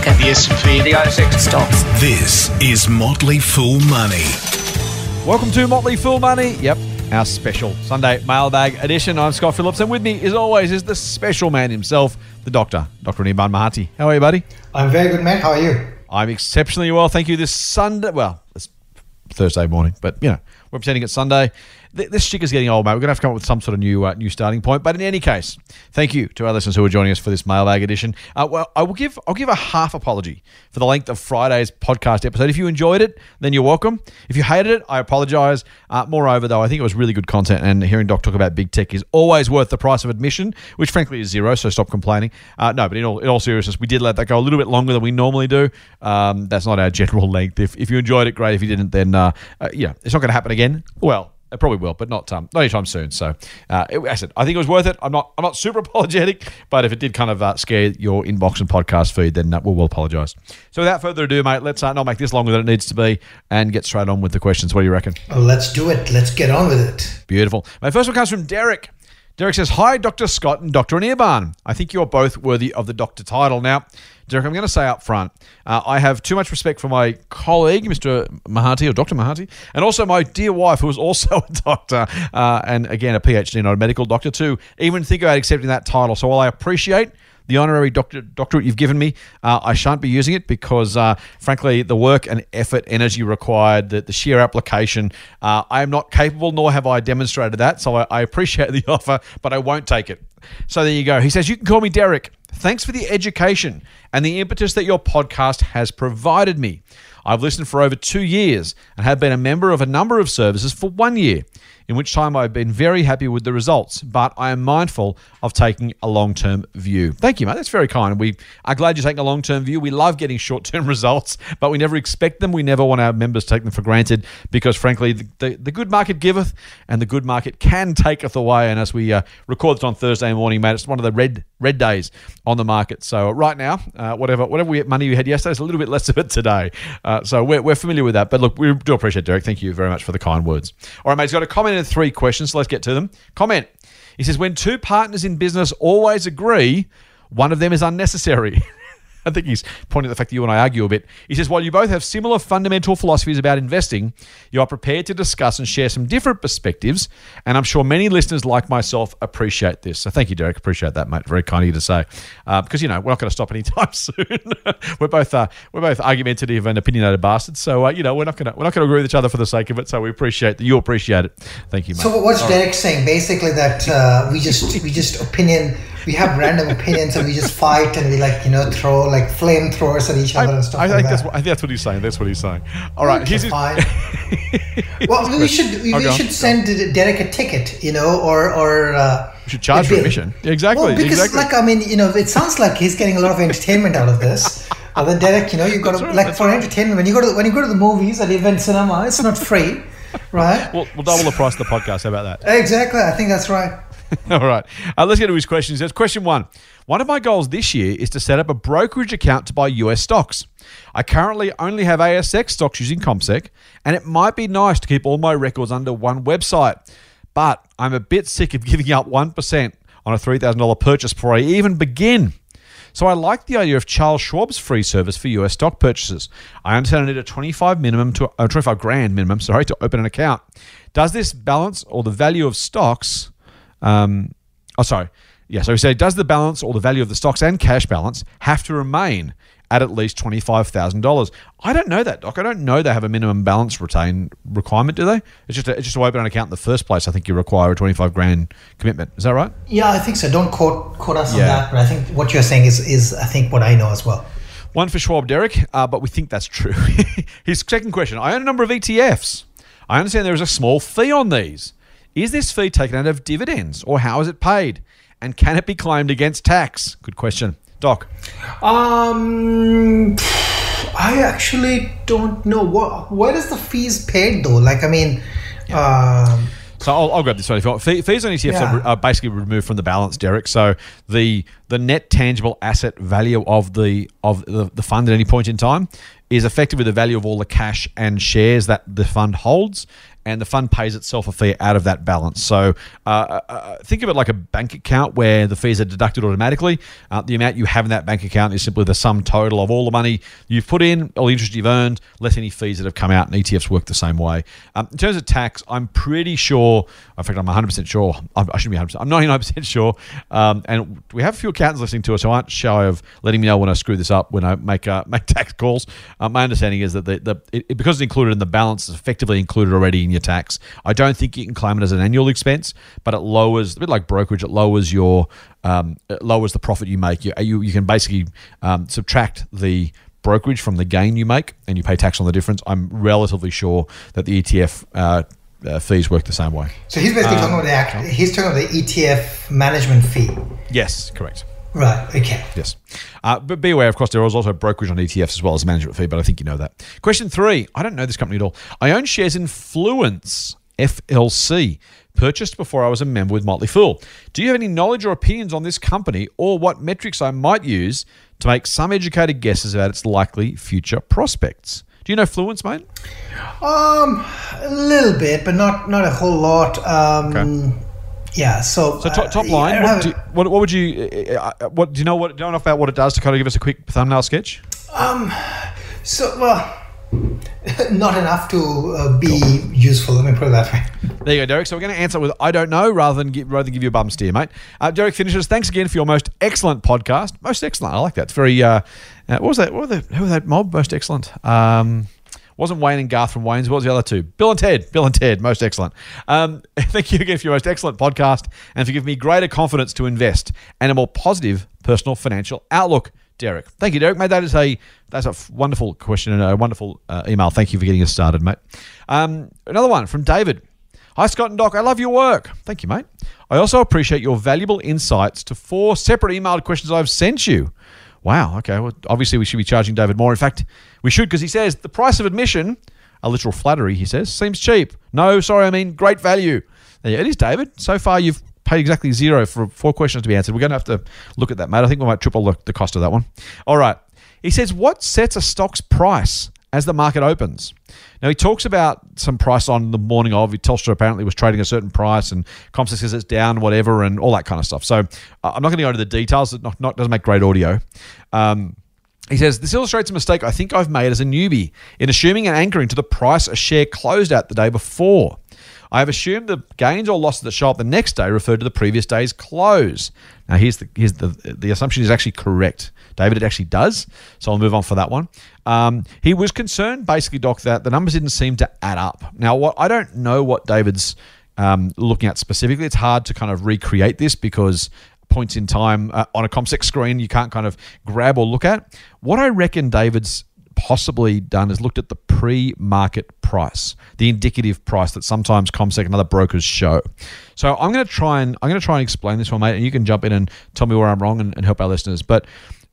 market, the S&P, the ASX stocks. This is Motley Fool Money. Welcome to Motley Fool Money. Yep, our special Sunday mailbag edition. I'm Scott Phillips, and with me, as always, is the special man himself, the doctor, Dr. Anirban Mahanti. How are you, buddy? I'm very good, man. How are you? I'm exceptionally well, thank you. This Sunday, well, it's Thursday morning, but you know, we're pretending it's Sunday. Th- This chick is getting old, mate. We're going to have to come up with some sort of new uh, new starting point. But in any case, thank you to our listeners who are joining us for this mailbag edition. Uh, well, I will give I'll give a half apology for the length of Friday's podcast episode. If you enjoyed it, then you're welcome. If you hated it, I apologise. Uh, moreover, though, I think it was really good content, and hearing Doc talk about big tech is always worth the price of admission, which frankly is zero. So stop complaining. Uh, no, but in all in all seriousness, we did let that go a little bit longer than we normally do. Um, that's not our general length. If if you enjoyed it, great. If you didn't, then uh, uh, yeah, it's not going to happen again. Well. It probably will, but not um, not anytime soon. So, uh, it, I said I think it was worth it. I'm not I'm not super apologetic, but if it did kind of uh, scare your inbox and podcast feed, then uh, we'll, we'll apologise. So, without further ado, mate, let's uh, not make this longer than it needs to be and get straight on with the questions. What do you reckon? Well, let's do it. Let's get on with it. Beautiful. My first one comes from Derek. Derek says, Hi, Dr. Scott and Dr. Anirban. I think you're both worthy of the doctor title. Now, Derek, I'm going to say up front, uh, I have too much respect for my colleague, Mr. Mahanti, or Dr. Mahanti, and also my dear wife, who is also a doctor, uh, and again, a PhD, not a medical doctor, to even think about accepting that title. So while I appreciate the honorary doctor, doctorate you've given me, uh, I shan't be using it because, uh, frankly, the work and effort, energy required, the, the sheer application, uh, I am not capable, nor have I demonstrated that. So I, I appreciate the offer, but I won't take it. So there you go. He says, You can call me Derek. Thanks for the education and the impetus that your podcast has provided me. I've listened for over two years and have been a member of a number of services for one year, in which time I've been very happy with the results, but I am mindful of taking a long term view. Thank you, mate. That's very kind. We are glad you're taking a long term view. We love getting short term results, but we never expect them. We never want our members to take them for granted because, frankly, the, the, the good market giveth and the good market can taketh away. And as we uh, record this on Thursday morning, mate, it's one of the red red days on the market. So right now, uh, whatever whatever we, money we had yesterday, is a little bit less of it today. Uh, so we're, we're familiar with that. But look, we do appreciate Derek. Thank you very much for the kind words. All right, mate. He's got a comment and three questions. So let's get to them. Comment. He says, when two partners in business always agree, one of them is unnecessary. I think he's pointing at the fact that you and I argue a bit. He says, while you both have similar fundamental philosophies about investing, you are prepared to discuss and share some different perspectives. And I'm sure many listeners like myself appreciate this. So thank you, Derek. Appreciate that, mate. Very kind of you to say. Uh, because, you know, we're not going to stop anytime soon. we're both uh, we're both argumentative and opinionated bastards. So, uh, you know, we're not going to we're not going to agree with each other for the sake of it. So we appreciate that you appreciate it. Thank you, mate. So what's Derek saying? Basically, that uh, we just we just opinion. We have random opinions and we just fight and we like you know throw like flamethrowers at each other I, and stuff I like think that. that's what, I think that's what he's saying. That's what he's saying. All right, Okay, his, fine. well, we should we, Oh, we on, should send Derek a ticket, you know, or or uh, We should charge for admission. Exactly. Well, because exactly. like I mean, you know, it sounds like he's getting a lot of entertainment out of this. And then Derek, you know, you've got to right, like for right. entertainment when you go to when you go to the movies at event cinema, it's not free, right? we'll, we'll double the price of the podcast. How about that? Exactly, I think that's right. All right. Uh, let's get to his questions. There's question one. One of my goals this year is to set up a brokerage account to buy US stocks. I currently only have ASX stocks using CommSec, and it might be nice to keep all my records under one website. But I'm a bit sick of giving up 1% on a $3,000 purchase before I even begin. So I like the idea of Charles Schwab's free service for US stock purchases. I understand I need a 25 minimum to uh, 25 grand minimum, sorry, to open an account. Does this balance or the value of stocks um, oh, sorry. Yeah, so he said, does the balance or the value of the stocks and cash balance have to remain at at least $25,000? I don't know that, Doc. I don't know they have a minimum balance retain requirement, do they? It's just, a, it's just to open an account in the first place. I think you require a 25 grand commitment. Is that right? Yeah, I think so. Don't quote quote us Yeah. on that, but I think what you're saying is is I think what I know as well. One for Schwab, Derek, uh, but we think that's true. His second question I own a number of ETFs. I understand there is a small fee on these. Is this fee taken out of dividends or how is it paid? And can it be claimed against tax? Good question. Doc. Um, I actually don't know what where is the fees paid though. Like I mean, um, So I'll, I'll grab this one if you want. Fee- Fees on ETFs Yeah. are, are basically removed from the balance, Derek. So the the net tangible asset value of the of the, the fund at any point in time is effectively the value of all the cash and shares that the fund holds. And the fund pays itself a fee out of that balance. So uh, uh, think of it like a bank account where the fees are deducted automatically. Uh, the amount you have in that bank account is simply the sum total of all the money you've put in, all the interest you've earned, less any fees that have come out. And ETFs work the same way. Um, in terms of tax, I'm pretty sure. In fact, I'm 100% sure. I shouldn't be 100%. I'm 99% sure. Um, and we have a few accountants listening to us who aren't shy of letting me know when I screw this up when I make uh, make tax calls. Uh, my understanding is that the, the it, because it's included in the balance, it's effectively included already in your tax. I don't think you can claim it as an annual expense, but it lowers a bit like brokerage. It lowers your um, it lowers the profit you make. You you, you can basically um, subtract the brokerage from the gain you make, and you pay tax on the difference. I'm relatively sure that the ETF. Uh, uh, fees work the same way. So he's basically talking about the act, he's talking about the ETF management fee. Yes, correct. Right. Okay. Yes. Uh, but be aware, of course, there is also brokerage on ETFs as well as a management fee, but I think you know that. Question three. I don't know this company at all. I own shares in Fluence FLC, purchased before I was a member with Motley Fool. Do you have any knowledge or opinions on this company or what metrics I might use to make some educated guesses about its likely future prospects? Do you know Fluence, mate? Um, a little bit, but not not a whole lot. Um, okay. Yeah. So, so top, top uh, line. What, you, what, what, would you? Uh, uh, what do you know? What don't know about what it does to kind of give us a quick thumbnail sketch? Um. So well. Not enough to uh, be cool. useful. Let me put it that way. There you go, Derek. So we're going to answer with "I don't know" rather than give, rather than give you a bum steer, mate. Uh, Derek finishes. Thanks again for your most excellent podcast. Most excellent. I like that. It's very. Uh, what was that? What was that? Who was that mob? Most excellent. Um, wasn't Wayne and Garth from Wayne's. What was the other two? Bill and Ted. Bill and Ted. Most excellent. Um, thank you again for your most excellent podcast and for giving me greater confidence to invest and a more positive personal financial outlook. Derek, thank you, Derek. Mate, that is a that's a wonderful question and a wonderful uh, email. Thank you for getting us started, mate. Um, another one from David. Hi, Scott and Doc. I love your work. Thank you, mate. I also appreciate your valuable insights to four separate emailed questions I've sent you. Wow. Okay. Well, obviously, we should be charging David more. In fact, we should because he says the price of admission, a literal flattery, he says, seems cheap. No, sorry, I mean great value. It is, David. So far, you've paid exactly zero for four questions to be answered. We're going to have to look at that, mate. I think we might triple the, the cost of that one. All right. He says, what sets a stock's price as the market opens? Now, he talks about some price on the morning of. Telstra apparently was trading a certain price, and CommSec says it's down, whatever, and all that kind of stuff. So uh, I'm not going to go into the details. It not, not, doesn't make great audio. Um, he says, This illustrates a mistake I think I've made as a newbie in assuming and anchoring to the price a share closed at the day before. I have assumed the gains or losses that show up the next day refer to the previous day's close. Now, here's the here's the the assumption is actually correct. David, it actually does. So I'll move on for that one. Um, he was concerned, basically, Doc, that the numbers didn't seem to add up. Now, what I don't know what David's um, looking at specifically. It's hard to kind of recreate this because points in time uh, on a CommSec screen you can't kind of grab or look at. What I reckon David's possibly done is looked at the pre-market price, the indicative price that sometimes CommSec and other brokers show. So I'm going to try and I'm going to try and explain this one, mate, and you can jump in and tell me where I'm wrong and, and help our listeners. But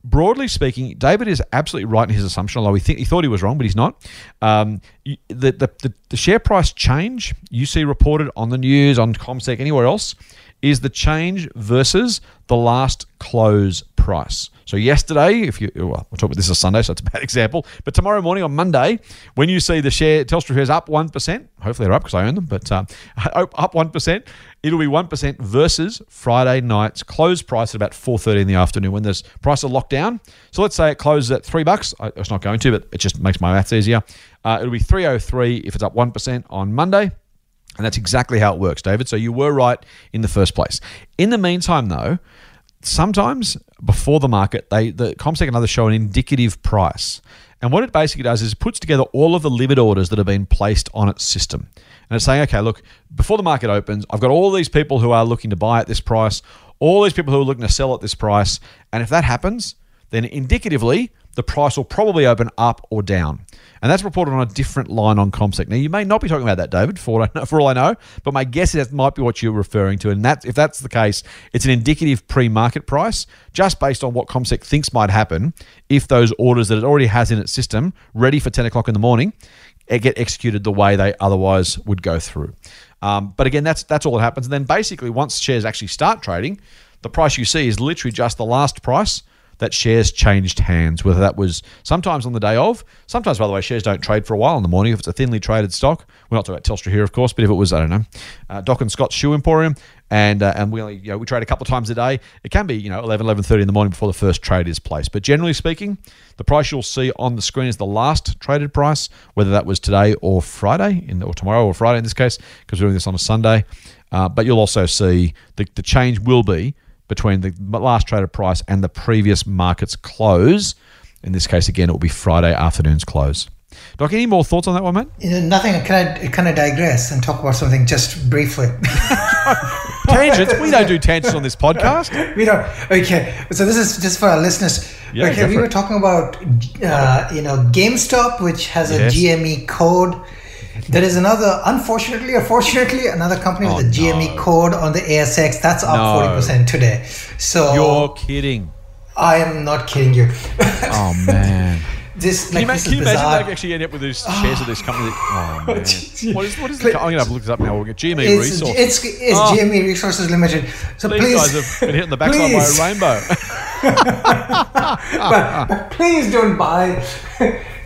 broadly speaking, David is absolutely right in his assumption, although he, th- he thought he was wrong, but he's not. Um, the, the, the, the, share price change you see reported on the news, on CommSec, anywhere else, is the change versus the last close price. So yesterday, if you well, we'll talk about this is Sunday, so it's a bad example. But tomorrow morning on Monday, when you see the share Telstra shares up one percent, hopefully they're up because I own them, but uh, up one percent, it'll be one percent versus Friday night's close price at about four thirty in the afternoon when there's price are locked down. So let's say it closes at three bucks. It's not going to, but it just makes my maths easier. Uh, it'll be three oh three if it's up one percent on Monday. And that's exactly how it works, David. So you were right in the first place. In the meantime, though, sometimes before the market, they the CommSec and others show an indicative price. And what it basically does is it puts together all of the limit orders that have been placed on its system. And it's saying, okay, look, before the market opens, I've got all these people who are looking to buy at this price, all these people who are looking to sell at this price. And if that happens, then indicatively, the price will probably open up or down. And that's reported on a different line on CommSec. Now, you may not be talking about that, David, for, for all I know, but my guess is that might be what you're referring to. And that, if that's the case, it's an indicative pre market price just based on what CommSec thinks might happen if those orders that it already has in its system, ready for 10 o'clock in the morning, get executed the way they otherwise would go through. Um, but again, that's that's all that happens. And then basically, once shares actually start trading, the price you see is literally just the last price that shares changed hands, whether that was sometimes on the day of. Sometimes, by the way, shares don't trade for a while in the morning if it's a thinly traded stock. We're not talking about Telstra here, of course, but if it was, I don't know, uh, Doc and Scott's Shoe Emporium, and uh, and we only, you know we trade a couple of times a day. It can be you know 11, 11.30 in the morning before the first trade is placed. But generally speaking, the price you'll see on the screen is the last traded price, whether that was today or Friday, in or tomorrow or Friday in this case, because we're doing this on a Sunday. Uh, but you'll also see the, the change will be between the last traded price and the previous market's close. In this case, again, it will be Friday afternoon's close. Doc, any more thoughts on that one, mate? You know, nothing. Can I kind of digress and talk about something just briefly? tangents? We don't do tangents on this podcast. we don't. Okay, so this is just for our listeners. Yeah, okay, we were it. talking about uh, you know GameStop, which has Yes. a GME code. There is another, unfortunately or fortunately, another company Oh, with a GME code on the ASX that's up No. forty percent today. So You're kidding. I am not kidding you. Oh man. this Can like you, ma- this can you imagine they actually end up with these shares of this company? Oh man. What is what is the? I'm have to look this up now. We'll get GME It's, Resources. it's, it's ah. Oh. GME Resources Limited. So These please, guys have been hitting the backside by a rainbow. but, but please don't buy.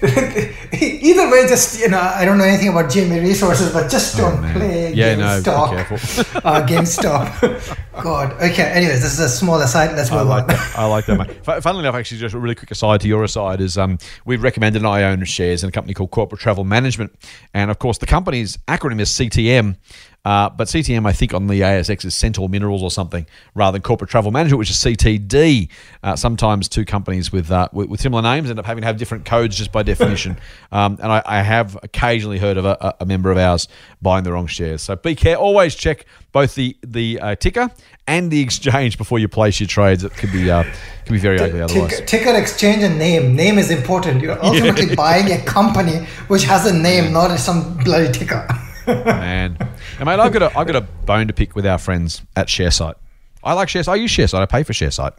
Either way, just you know, I don't know anything about GME Resources, but just don't Oh, play Yeah, no, be GameStop. careful. uh, GameStop. God. Okay. Anyways, this is a small aside. Let's I move like on. that. I like that, mate. Fu- Funnily enough, actually, just a really quick aside to your aside is um, we've recommended I own shares in a company called Corporate Travel Management, and of course, the company's acronym is CTM. Uh, but CTM, I think, on the ASX is Centaur Minerals or something, rather than Corporate Travel Management, which is CTD. Uh, sometimes two companies with, uh, with with similar names end up having to have different codes just by definition. um, and I, I have occasionally heard of a, a member of ours buying the wrong shares. So be careful. Always check both the the uh, ticker and the exchange before you place your trades. It could be uh, can be very ugly otherwise. Ticker, ticker exchange and name. Name is important. You're ultimately buying a company which has a name, not some bloody ticker. Man, and mate, I've got a I've got a bone to pick with our friends at Sharesight. I like Sharesight. I use Sharesight. I pay for Sharesight.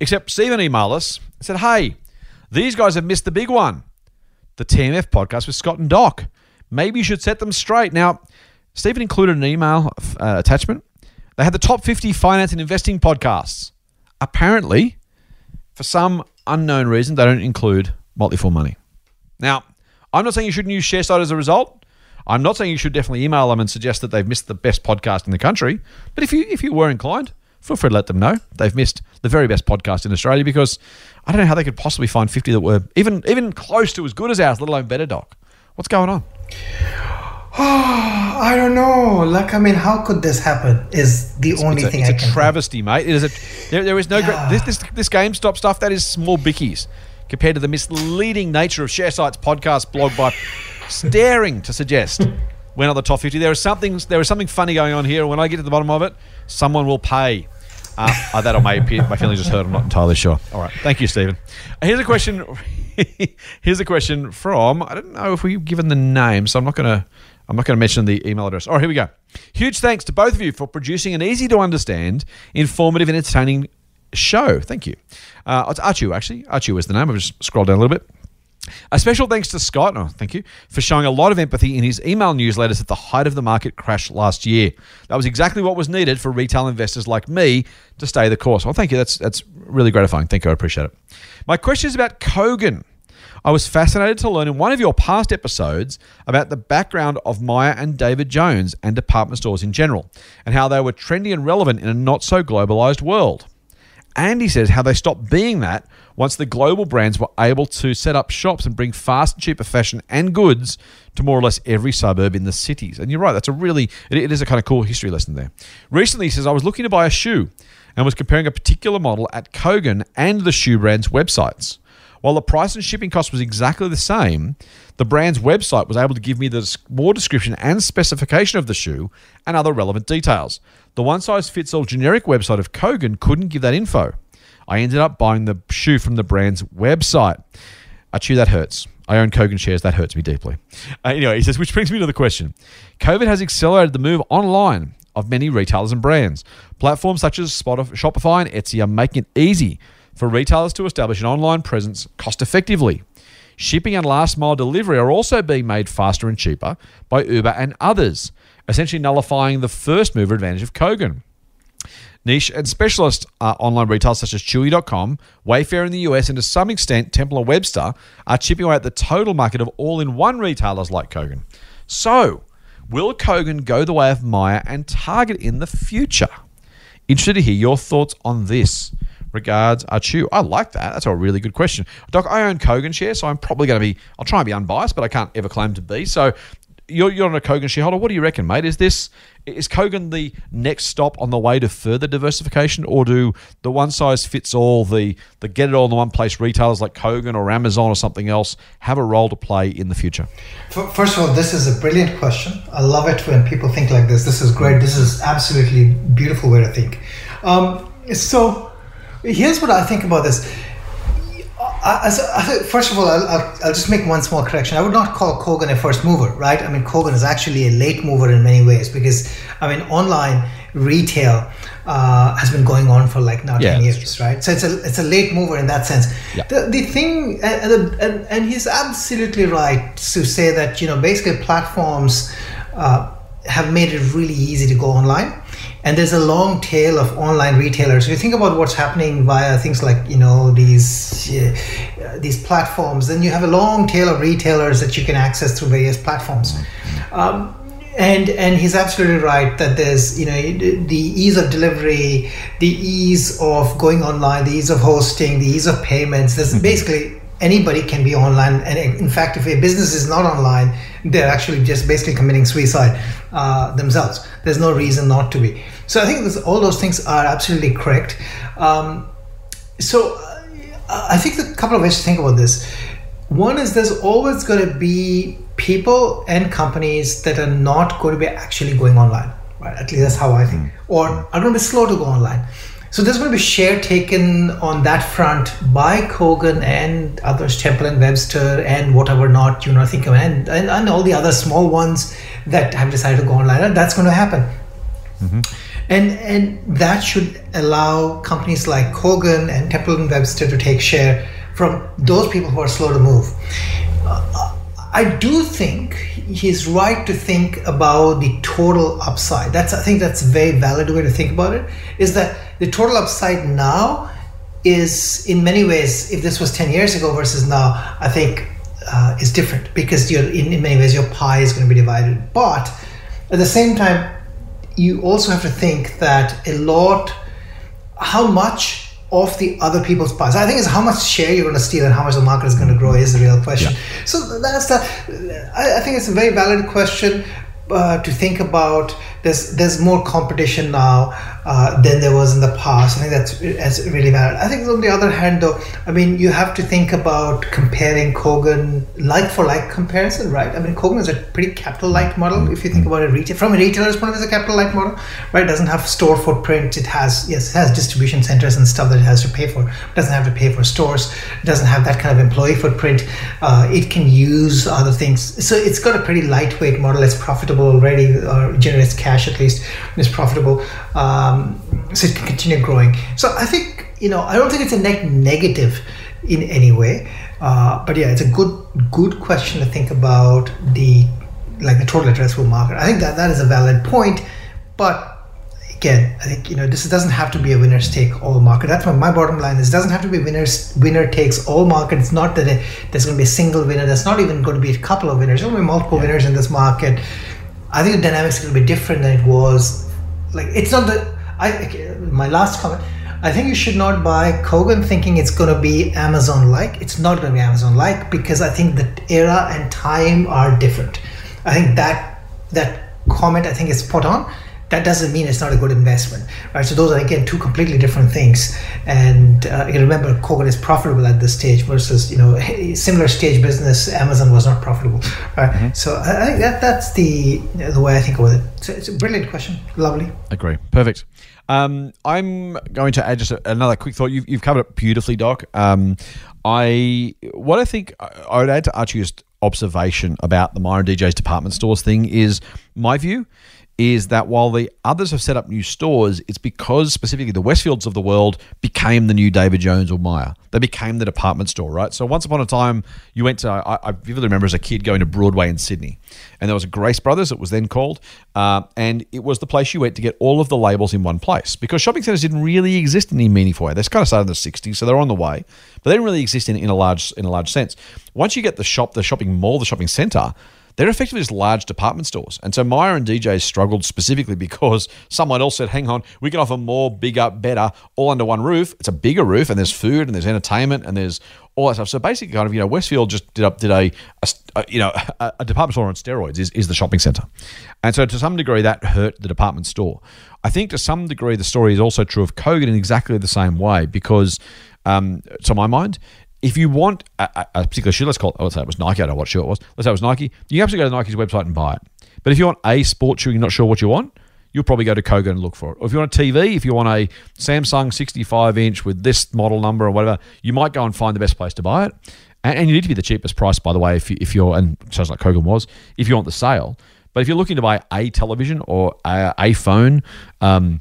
Except Stephen emailed us and said, "Hey, these guys have missed the big one, the TMF podcast with Scott and Doc. Maybe you should set them straight." Now, Stephen included an email uh, attachment. They had the top 50 finance and investing podcasts. Apparently, for some unknown reason, they don't include Motley Fool Money. Now, I'm not saying you shouldn't use Sharesight as a result. I'm not saying you should definitely email them and suggest that they've missed the best podcast in the country. But if you if you were inclined, feel free to let them know they've missed the very best podcast in Australia because I don't know how they could possibly find 50 that were even even close to as good as ours, let alone better, Doc. What's going on? I don't know. Like, I mean, how could this happen? Is the only It's a, thing it's I a travesty, mate. It is a there, there is no Yeah. great, this this this GameStop stuff that is small bickies compared to the misleading nature of Sharesight's podcast blog by staring to suggest we're not the top 50. There is something there is something funny going on here. When I get to the bottom of it, someone will pay. Uh, uh, that or my my feelings just hurt. I'm not entirely sure. All right, thank you, Stephen. Here's a question. Here's a question from I don't know if we've given the name, so I'm not gonna I'm not gonna mention the email address. All right, here we go. Huge thanks to both of you for producing an easy to understand, informative, and entertaining show. Thank you. Uh, it's Archu actually. Archu is the name. I've just scrolled down a little bit. A special thanks to Scott, oh, thank you, for showing a lot of empathy in his email newsletters at the height of the market crash last year. That was exactly what was needed for retail investors like me to stay the course. Well, thank you. That's that's really gratifying. Thank you. I appreciate it. My question is about Kogan. I was fascinated to learn in one of your past episodes about the background of Myer and David Jones and department stores in general, and how they were trendy and relevant in a not so globalized world. Andy says how they stopped being that once the global brands were able to set up shops and bring fast and cheaper fashion and goods to more or less every suburb in the cities. And you're right, that's a really, it, is a kind of cool history lesson there. Recently, he says, I was looking to buy a shoe and was comparing a particular model at Kogan and the shoe brand's websites. While the price and shipping cost was exactly the same, the brand's website was able to give me the more description and specification of the shoe and other relevant details. The one size fits all generic website of Kogan couldn't give that info. I ended up buying the shoe from the brand's website. Achoo, that hurts. I own Kogan shares. That hurts me deeply. Uh, anyway, he says, which brings me to the question. COVID has accelerated the move online of many retailers and brands. Platforms such as Spotif- Shopify and Etsy are making it easy for retailers to establish an online presence cost effectively. Shipping and last mile delivery are also being made faster and cheaper by Uber and others, essentially nullifying the first mover advantage of Kogan. Niche and specialist uh, online retailers such as Chewy.com, Wayfair in the US, and to some extent Temple Webster are chipping away at the total market of all in one retailers like Kogan. So, will Kogan go the way of Myer and Target in the future? Interested to hear your thoughts on this. Regards, Achu. I like that. That's a really good question. Doc, I own Kogan shares, so I'm probably going to be, I'll try and be unbiased, but I can't ever claim to be. So you're, you're on a Kogan shareholder. What do you reckon, mate? Is this, is Kogan the next stop on the way to further diversification, or do the one size fits all, the, the get it all in one place retailers like Kogan or Amazon or something else have a role to play in the future? First of all, this is a brilliant question. I love it when people think like this. This is great. This is absolutely beautiful way to think. Um, so, here's what I think about this. I, I, first of all, I'll, I'll, I'll, just make one small correction. I would not call Kogan a first mover, right? I mean, Kogan is actually a late mover in many ways because, I mean, online retail uh, has been going on for like now yeah, 10 years, true. right? So it's a, it's a late mover in that sense. Yeah. The, the thing, and, and, and he's absolutely right to say that, you know, basically platforms uh, have made it really easy to go online and there's a long tail of online retailers. If you think about what's happening via things like you know these uh, these platforms, then you have a long tail of retailers that you can access through various platforms. Um, and and he's absolutely right that there's you know the ease of delivery, the ease of going online, the ease of hosting, the ease of payments. There's mm-hmm. basically anybody can be online, and in fact, if a business is not online, they're actually just basically committing suicide uh, themselves. There's no reason not to be. So I think this, all those things are absolutely correct. Um, so uh, I think a couple of ways to think about this. One is there's always going to be people and companies that are not going to be actually going online. Right? At least that's how I think. Or are going to be slow to go online. So there's going to be share taken on that front by Kogan and others, Temple and Webster and whatever not you know think of, and, and, and all the other small ones that have decided to go online. And that's going to happen. Mm-hmm. And and that should allow companies like Kogan and Temple and Webster to take share from those people who are slow to move. Uh, I do think he's right to think about the total upside. That's I think that's a very valid way to think about it. Is that the total upside now is in many ways, if this was 10 years ago versus now, I think uh, is different because in, in many ways your pie is going to be divided. But at the same time, you also have to think that a lot, how much of the other people's pies. I think it's how much share you're going to steal and how much the market is going to grow is the real question. Yeah. So that's the. I, I, think it's a very valid question uh, to think about. There's there's more competition now uh, than there was in the past. I think that's, that's really valid. I think on the other hand, though, I mean, you have to think about comparing Kogan like for like comparison, right? I mean, Kogan is a pretty capital light model if you think about it retail from a retailer's point of view, it's a capital light model, right? It doesn't have store footprint. It has yes, it has distribution centers and stuff that it has to pay for. It doesn't have to pay for stores. It doesn't have that kind of employee footprint. Uh, it can use other things. So it's got a pretty lightweight model. It's profitable already, or generates cash at least. It's profitable. Um, um, so it can continue growing. So I think you know I don't think it's a net negative in any way, uh, but yeah, it's a good good question to think about the like the total addressable market. I think that that is a valid point, but again, I think you know this doesn't have to be a winners take all market. That's my bottom line. Is doesn't have to be winners winner takes all market. It's not that it, there's going to be a single winner. There's not even going to be a couple of winners. There's going to be multiple yeah. winners in this market. I think the dynamics will be different than it was. Like it's not that I my last comment. I think you should not buy Kogan thinking it's going to be Amazon like. It's not going to be Amazon like because I think the era and time are different. I think that that comment I think is spot on that doesn't mean it's not a good investment, right? So those are again two completely different things. And uh, you remember, Kogan is profitable at this stage versus you know similar stage business. Amazon was not profitable, right? Mm-hmm. So I think that that's the the way I think about it. So it's a brilliant question, lovely. Agree, perfect. Um, I'm going to add just another quick thought. You've, you've covered it beautifully, Doc. Um, I what I think I would add to Archie's observation about the Myer and DJ's department stores thing is my view is that while the others have set up new stores, it's because specifically the Westfields of the world became the new David Jones or Myer. They became the department store, right? So once upon a time, you went to, I, I vividly remember as a kid going to Broadway in Sydney, and there was a Grace Brothers, it was then called, uh, and it was the place you went to get all of the labels in one place because shopping centers didn't really exist in any meaningful way. They kind of started in the 60s, so they're on the way, but they didn't really exist in, in, a large, in a large sense. Once you get the shop, the shopping mall, the shopping center, they're effectively just large department stores. And so Myer and DJ struggled specifically because someone else said, hang on, we can offer more, bigger, better, all under one roof. It's a bigger roof and there's food and there's entertainment and there's all that stuff. So basically, kind of, you know, Westfield just did up did a, a, a you know a, a, department store on steroids is, is the shopping center, and so to some degree that hurt the department store. I think to some degree the story is also true of Kogan in exactly the same way because, um, to my mind, if you want a, a, particular shoe, let's call it, let's say it was Nike, I don't know what shoe it was. Let's say it was Nike. You have to go to Nike's website and buy it. But if you want a sports shoe, and you're not sure what you want, you'll probably go to Kogan and look for it. Or if you want a TV, if you want a Samsung 65 inch with this model number or whatever, you might go and find the best place to buy it. And, and you need to be the cheapest price, by the way, if, you, if you're, and sounds like Kogan was, if you want the sale. But if you're looking to buy a television or a, a phone, um,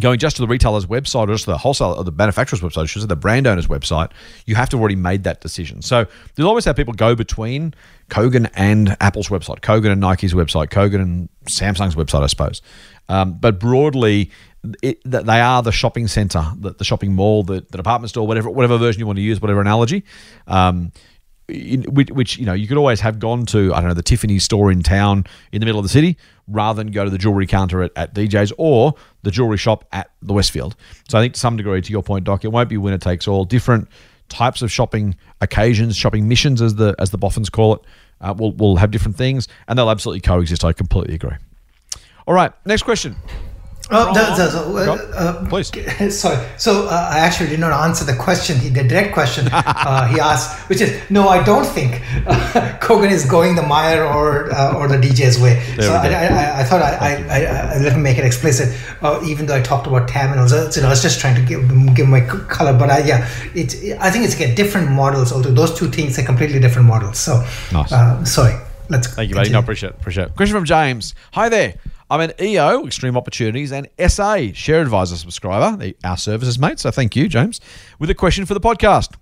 going just to the retailer's website or just the wholesale or the manufacturer's website, I should say the brand owner's website, you have to have already made that decision. So there's always have people go between Kogan and Apple's website, Kogan and Nike's website, Kogan and Samsung's website, I suppose. Um, but broadly, they are the shopping center, the, the shopping mall, the, the, department store, whatever whatever version you want to use, whatever analogy. Um, which, which, you know you could always have gone to I don't know the Tiffany store in town in the middle of the city rather than go to the jewelry counter at, at DJ's or the jewelry shop at the Westfield. So I think to some degree, to your point, Doc, it won't be winner takes all. Different types of shopping occasions, shopping missions, as the as the Boffins call it, uh, will will have different things, and they'll absolutely coexist. I completely agree. All right, next question. Oh, that, that, uh, uh, please. Sorry. So uh, I actually did not answer the question, the direct question uh, he asked, which is no, I don't think uh, Kogan is going the Myer or uh, or the DJ's way. There so I, I, I, thought I, I, I, let me make it explicit, even though I talked about terminals. You know, I was just trying to give give my color, but I, yeah, it, I think it's again different models. Although those two things are completely different models. So, nice. sorry. Let's. Thank you, buddy. No, appreciate it. Appreciate it. Question from James. Hi there. I'm an EO, Extreme Opportunities, and SA, Share Advisor subscriber, our services mate. So thank you, James. With a question for the podcast.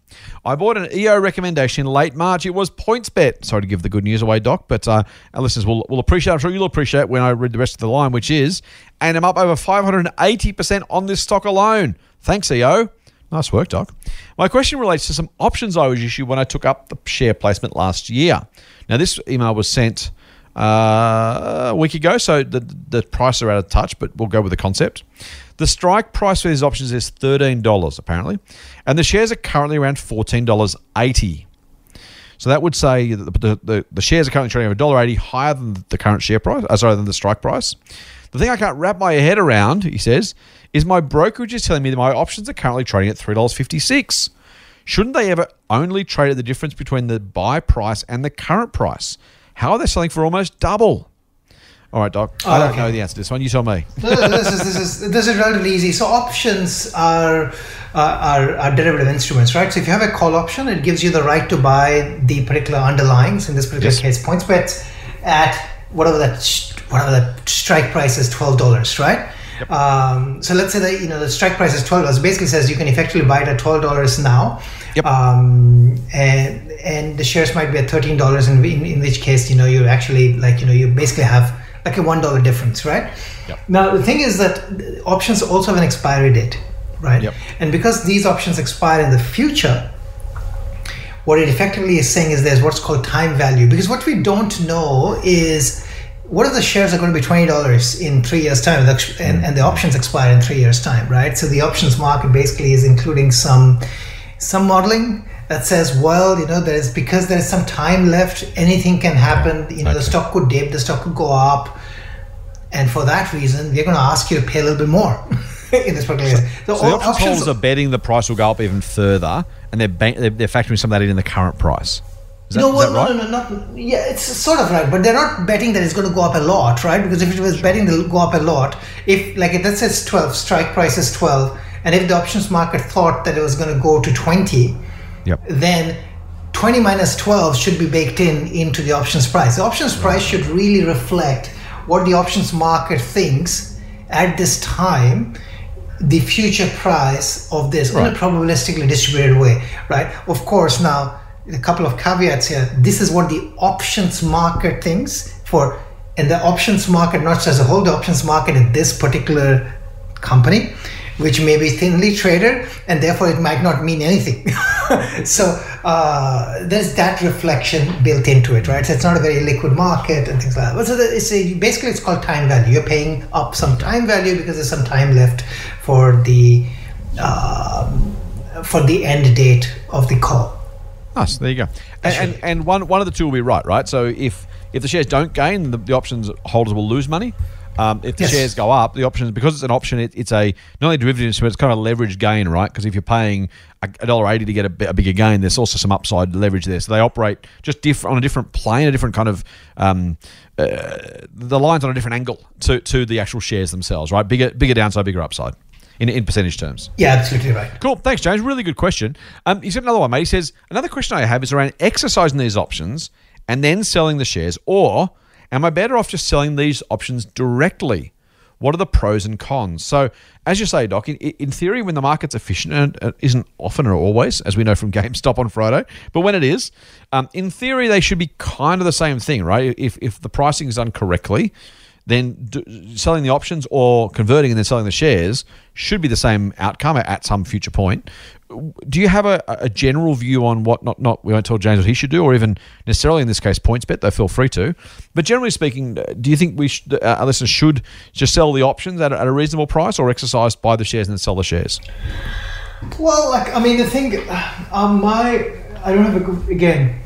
I bought an EO recommendation late March. It was PointsBet. Sorry to give the good news away, Doc, but uh, our listeners will, will appreciate, I'm sure you'll appreciate when I read the rest of the line, which is, and I'm up over 580% on this stock alone. Thanks, EO. Nice work, Doc. My question relates to some options I was issued when I took up the share placement last year. Now, this email was sent uh, a week ago, so the, the price are out of touch, but we'll go with the concept. The strike price for these options is $13, apparently, and the shares are currently around $14.80. So that would say that the, the, the shares are currently trading over $1.80 higher than the current share price, uh, sorry, than the strike price. The thing I can't wrap my head around, he says, is my brokerage is telling me that my options are currently trading at $3.56. Shouldn't they ever only trade at the difference between the buy price and the current price? How are they selling for almost double? All right, Doc. I don't okay. know the answer to this one. You tell me. this, is, this, is, this is relatively easy. So options are, uh, are, are derivative instruments, right? So if you have a call option, it gives you the right to buy the particular underlyings. In this particular yes. case, PointsBet at whatever that whatever that strike price is, twelve dollars, right? Yep. Um, so let's say that you know the strike price is twelve dollars. Basically, says you can effectively buy it at twelve dollars now. Yep. Um, and and the shares might be at thirteen dollars, in, in, in which case you know you actually like you know you basically have like a one dollar difference, right? Yep. Now the thing is that options also have an expiry date, right? And because these options expire in the future, what it effectively is saying is there's what's called time value. Because what we don't know is what if the shares are going to be twenty dollars in three years' time, and, and the options expire in three years' time, right? So the options market basically is including some some modeling that says, well, you know, there's because there is some time left, anything can happen. You know, okay. the stock could dip, the stock could go up, and for that reason, we're going to ask you to pay a little bit more in this particular case. So, so the options holders are betting the price will go up even further, and they're bank, they're, they're factoring some of that in, in the current price. That, no, well, right? no, no, no, not yeah. It's sort of right, but they're not betting that it's going to go up a lot, right? Because if it was betting that it'll go up a lot, if like if that says twelve, strike price is twelve, and if the options market thought that it was going to go to twenty, yep. then 20 minus 12 should be baked in into the options price. The options price should really reflect what the options market thinks at this time the future price of this in a probabilistically distributed way, right? Of course, now a couple of caveats here. This is what the options market thinks for, and the options market, not just a whole, the options market in this particular company, which may be thinly traded, and therefore it might not mean anything. so uh, there's that reflection built into it, right? So it's not a very liquid market and things like that. So it's a, basically it's called time value. You're paying up some time value because there's some time left for the um, for the end date of the call. Nice. There you go. And, and, and one one of the two will be right, right? So if if the shares don't gain, the, the options holders will lose money. Um, if the Yes. shares go up, the options because it's an option, it, it's a not only a derivative instrument, it's kind of a leveraged gain, right? Because if you're paying a dollar eighty to get a, a bigger gain, there's also some upside leverage there. So they operate just diff- on a different plane, a different kind of um, uh, the lines on a different angle to to the actual shares themselves, right? Bigger bigger downside, bigger upside in in percentage terms. Yeah, absolutely right. Cool. Thanks, James. Really good question. Um, he's got another one, mate. He says, Another question I have is around exercising these options and then selling the shares, or am I better off just selling these options directly? What are the pros and cons? So, as you say, Doc, in, in theory, when the market's efficient, and it isn't often or always, as we know from GameStop on Friday, but when it is, um, in theory, they should be kind of the same thing, right? If, if the pricing is done correctly, then selling the options or converting and then selling the shares should be the same outcome at- some future point. Do you have a, a general view on what not not we won't tell James what he should do, or even necessarily in this case PointsBet? Though feel free to. But generally speaking, do you think we uh, our listeners should just sell the options at a, at a reasonable price, or exercise buy the shares and then sell the shares? Well, like I mean, the thing, um, my I don't have a good again.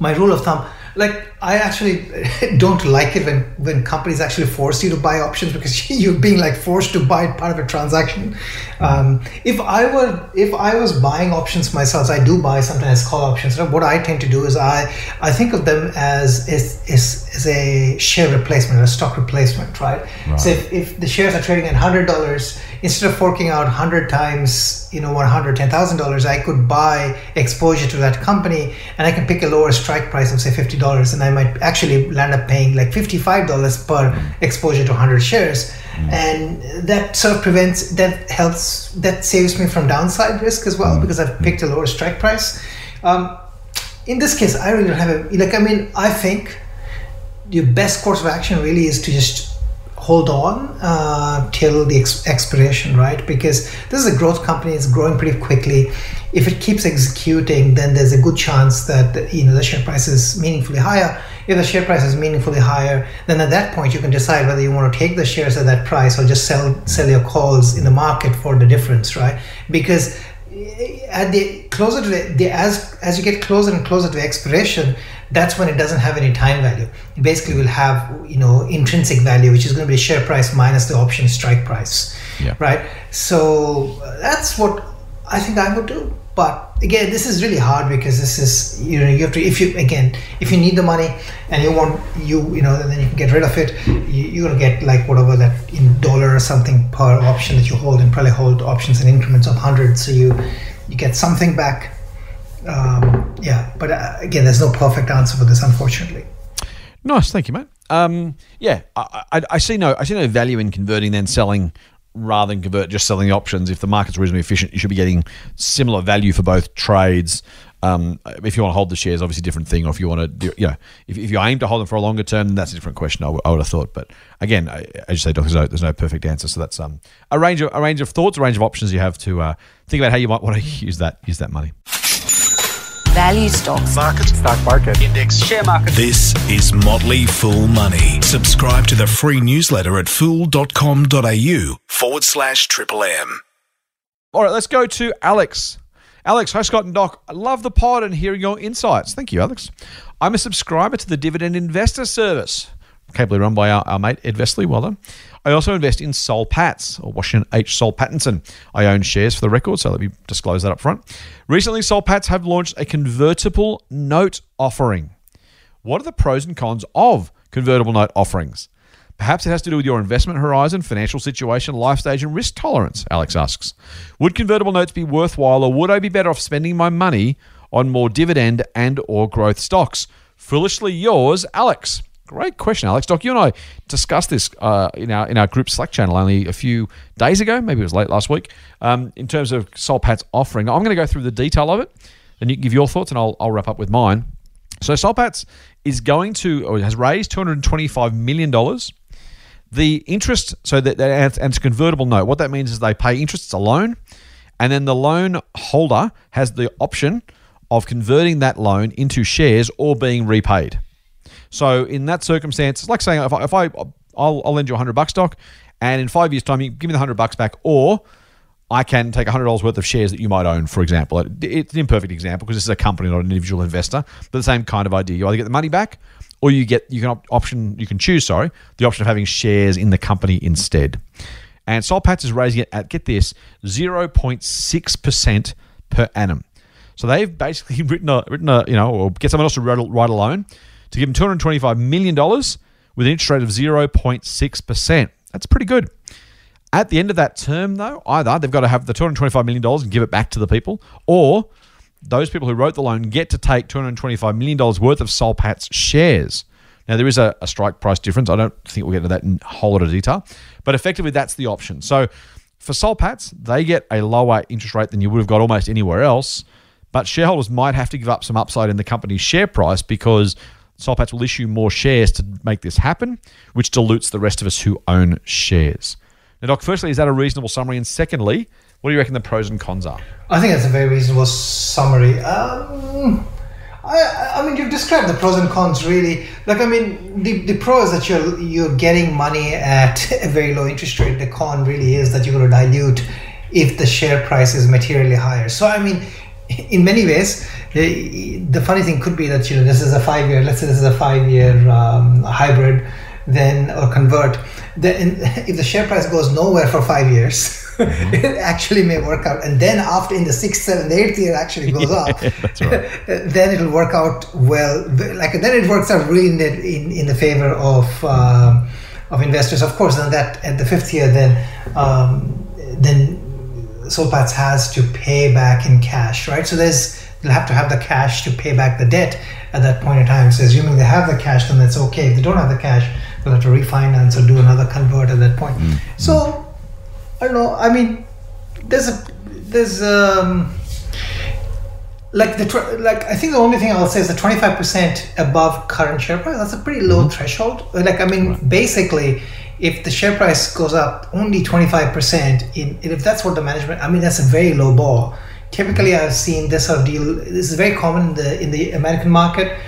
My rule of thumb, like I actually don't like it when when companies actually force you to buy options because you're being like forced to buy part of a transaction. Um, if I were if I was buying options myself, I do buy sometimes call options. What I tend to do is I I think of them as is is, is a share replacement or a stock replacement, right? So if, if the shares are trading at hundred dollars, instead of forking out hundred times, you know, one hundred ten thousand dollars, I could buy exposure to that company, and I can pick a lower strike price of say fifty dollars, and I might actually land up paying like fifty five dollars per exposure to hundred shares, and that sort of prevents that helps that saves me from downside risk as well because I've picked a lower strike price. Um, in this case, I really don't have a like. I mean, I think your best course of action really is to just hold on uh, till the ex- expiration, right? Because this is a growth company; it's growing pretty quickly. If it keeps executing, then there's a good chance that you know the share price is meaningfully higher. If the share price is meaningfully higher, then at that point you can decide whether you want to take the shares at that price or just sell sell your calls in the market for the difference, right? Because eh, at the closer to the, the as as you get closer and closer to expiration that's when it doesn't have any time value it basically will have you know intrinsic value which is going to be share price minus the option strike price Yeah. right so that's what i think i would do but again this is really hard because this is you know you have to if you again if you need the money and you want you you know then you can get rid of it you, you're going to get like whatever that in dollar or something per option that you hold and probably hold options in increments of 100 so you you get something back. Um, yeah but uh, again there's no perfect answer for this unfortunately. Nice, thank you, mate. Um, yeah, I, I, I see no, I see no value in converting then selling rather than convert just selling the options. If the market's reasonably efficient, you should be getting similar value for both trades. Um, if you want to hold the shares, obviously different thing. Or if you want to, do, you know, if, if you aim to hold them for a longer term, then that's a different question. I would- have thought, but again, I- as you say, Doc, there's no, there's no perfect answer. So that's um, a range of a range of thoughts, a range of options you have to uh, think about how you might want to use that use that money. Value stocks. Market. stock market, index, share market. This is Motley Fool Money. Subscribe to the free newsletter at fool.com.au forward slash triple M. All right, let's go to Alex. Alex, hi Scott and Doc. I love the pod and hearing your insights. Thank you, Alex. I'm a subscriber to the Dividend Investor Service, capably run by our, our mate Ed Vesely. Well done. I also invest in Soul Patts or Washington H. Soul Pattinson. I own shares for the record, so let me disclose that up front. Recently, Soul Patts have launched a convertible note offering. What are the pros and cons of convertible note offerings? Perhaps it has to do with your investment horizon, financial situation, life stage, and risk tolerance, Alex asks. Would convertible notes be worthwhile or would I be better off spending my money on more dividend and or growth stocks? Foolishly yours, Alex. Great question, Alex. Doc, you and I discussed this uh, in our in our group Slack channel only a few days ago. Maybe it was late last week. Um, in terms of Soul Pat's offering, I'm going to go through the detail of it, and you can give your thoughts, and I'll, I'll wrap up with mine. So Soul Patts is going to or has raised 225 million dollars. The interest, so that and it's a convertible note. What that means is they pay interest. It's a loan, and then the loan holder has the option of converting that loan into shares or being repaid. So in that circumstance, it's like saying if I, if I I'll, I'll lend you a hundred bucks, doc, and in five years' time you give me the hundred bucks back, or I can take hundred dollars worth of shares that you might own, for example. It- It's an imperfect example because this is a company, not an individual investor, but the same kind of idea. You either get the money back, or you get you can op- option you can choose. Sorry, the option of having shares in the company instead. And Soul Patts is raising it at get this zero point six percent per annum. So they've basically written a written a you know or get someone else to write a, write a loan to give them two hundred twenty five million dollars with an interest rate of zero point six percent. That's pretty good. At the end of that term, though, either they've got to have the $225 million and give it back to the people, or those people who wrote the loan get to take $225 million worth of Soul Patts' shares. Now, there is a, a strike price difference. I don't think we'll get into that in a whole lot of detail, but effectively, that's the option. So, for Soul Patts, they get a lower interest rate than you would have got almost anywhere else, but shareholders might have to give up some upside in the company's share price because Soul will issue more shares to make this happen, which dilutes the rest of us who own shares. Now, Doc, firstly, is that a reasonable summary? And secondly, what do you reckon the pros and cons are? I think that's a very reasonable summary. Um, I, I mean, you've described the pros and cons really. Like, I mean, the, the pro is that you're you're getting money at a very low interest rate. The con really is that you're going to dilute if the share price is materially higher. So, I mean, in many ways, the, funny thing could be that you know this is a five year. Let's say this is a five year um, hybrid, then or convert. Then if the share price goes nowhere for five years. it actually may work out, and then after in the sixth, seventh, eighth year actually goes up. then it'll work out well. Like then it works out really in the, in, in the favor of um, of investors. Of course, then that at the fifth year, then um, then Soul Patts has to pay back in cash, right? So there's they'll have to have the cash to pay back the debt at that point in time. So assuming they have the cash, then that's okay. If they don't have the cash, they'll have to refinance or do another convert at that point. So I don't know. I mean, there's a there's um like the like I think the only thing I'll say is the 25 percent above current share price. That's a pretty low threshold. Like I mean, basically, if the share price goes up only 25 percent, in if that's what the management, I mean, that's a very low ball. Typically, I've seen this sort of deal. This is very common in the in the American market,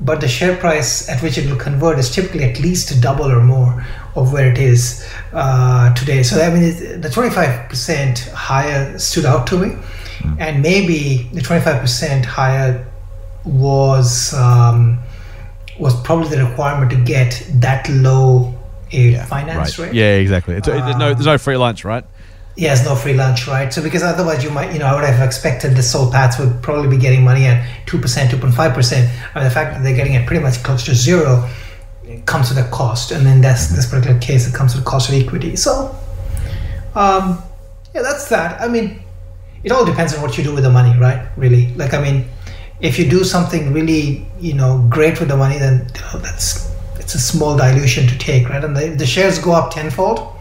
but the share price at which it will convert is typically at least double or more of where it is uh, today. So I mean, the 25 percent higher stood out to me and maybe the 25% higher was um, was probably the requirement to get that low a finance rate. Yeah, exactly. It's, there's no there's no free lunch, right? Yes, no free lunch, right? So because otherwise you might, you know, I would have expected the Soul Patts would probably be getting money at two percent, two point five percent. Mean, the fact that they're getting it pretty much close to zero comes with a cost, and then that's this particular case, it comes with a cost of equity. So, um, yeah, that's that. I mean, it all depends on what you do with the money, right? Really, like I mean, if you do something really, you know, great with the money, then you know, that's it's a small dilution to take, right? And the, the shares go up tenfold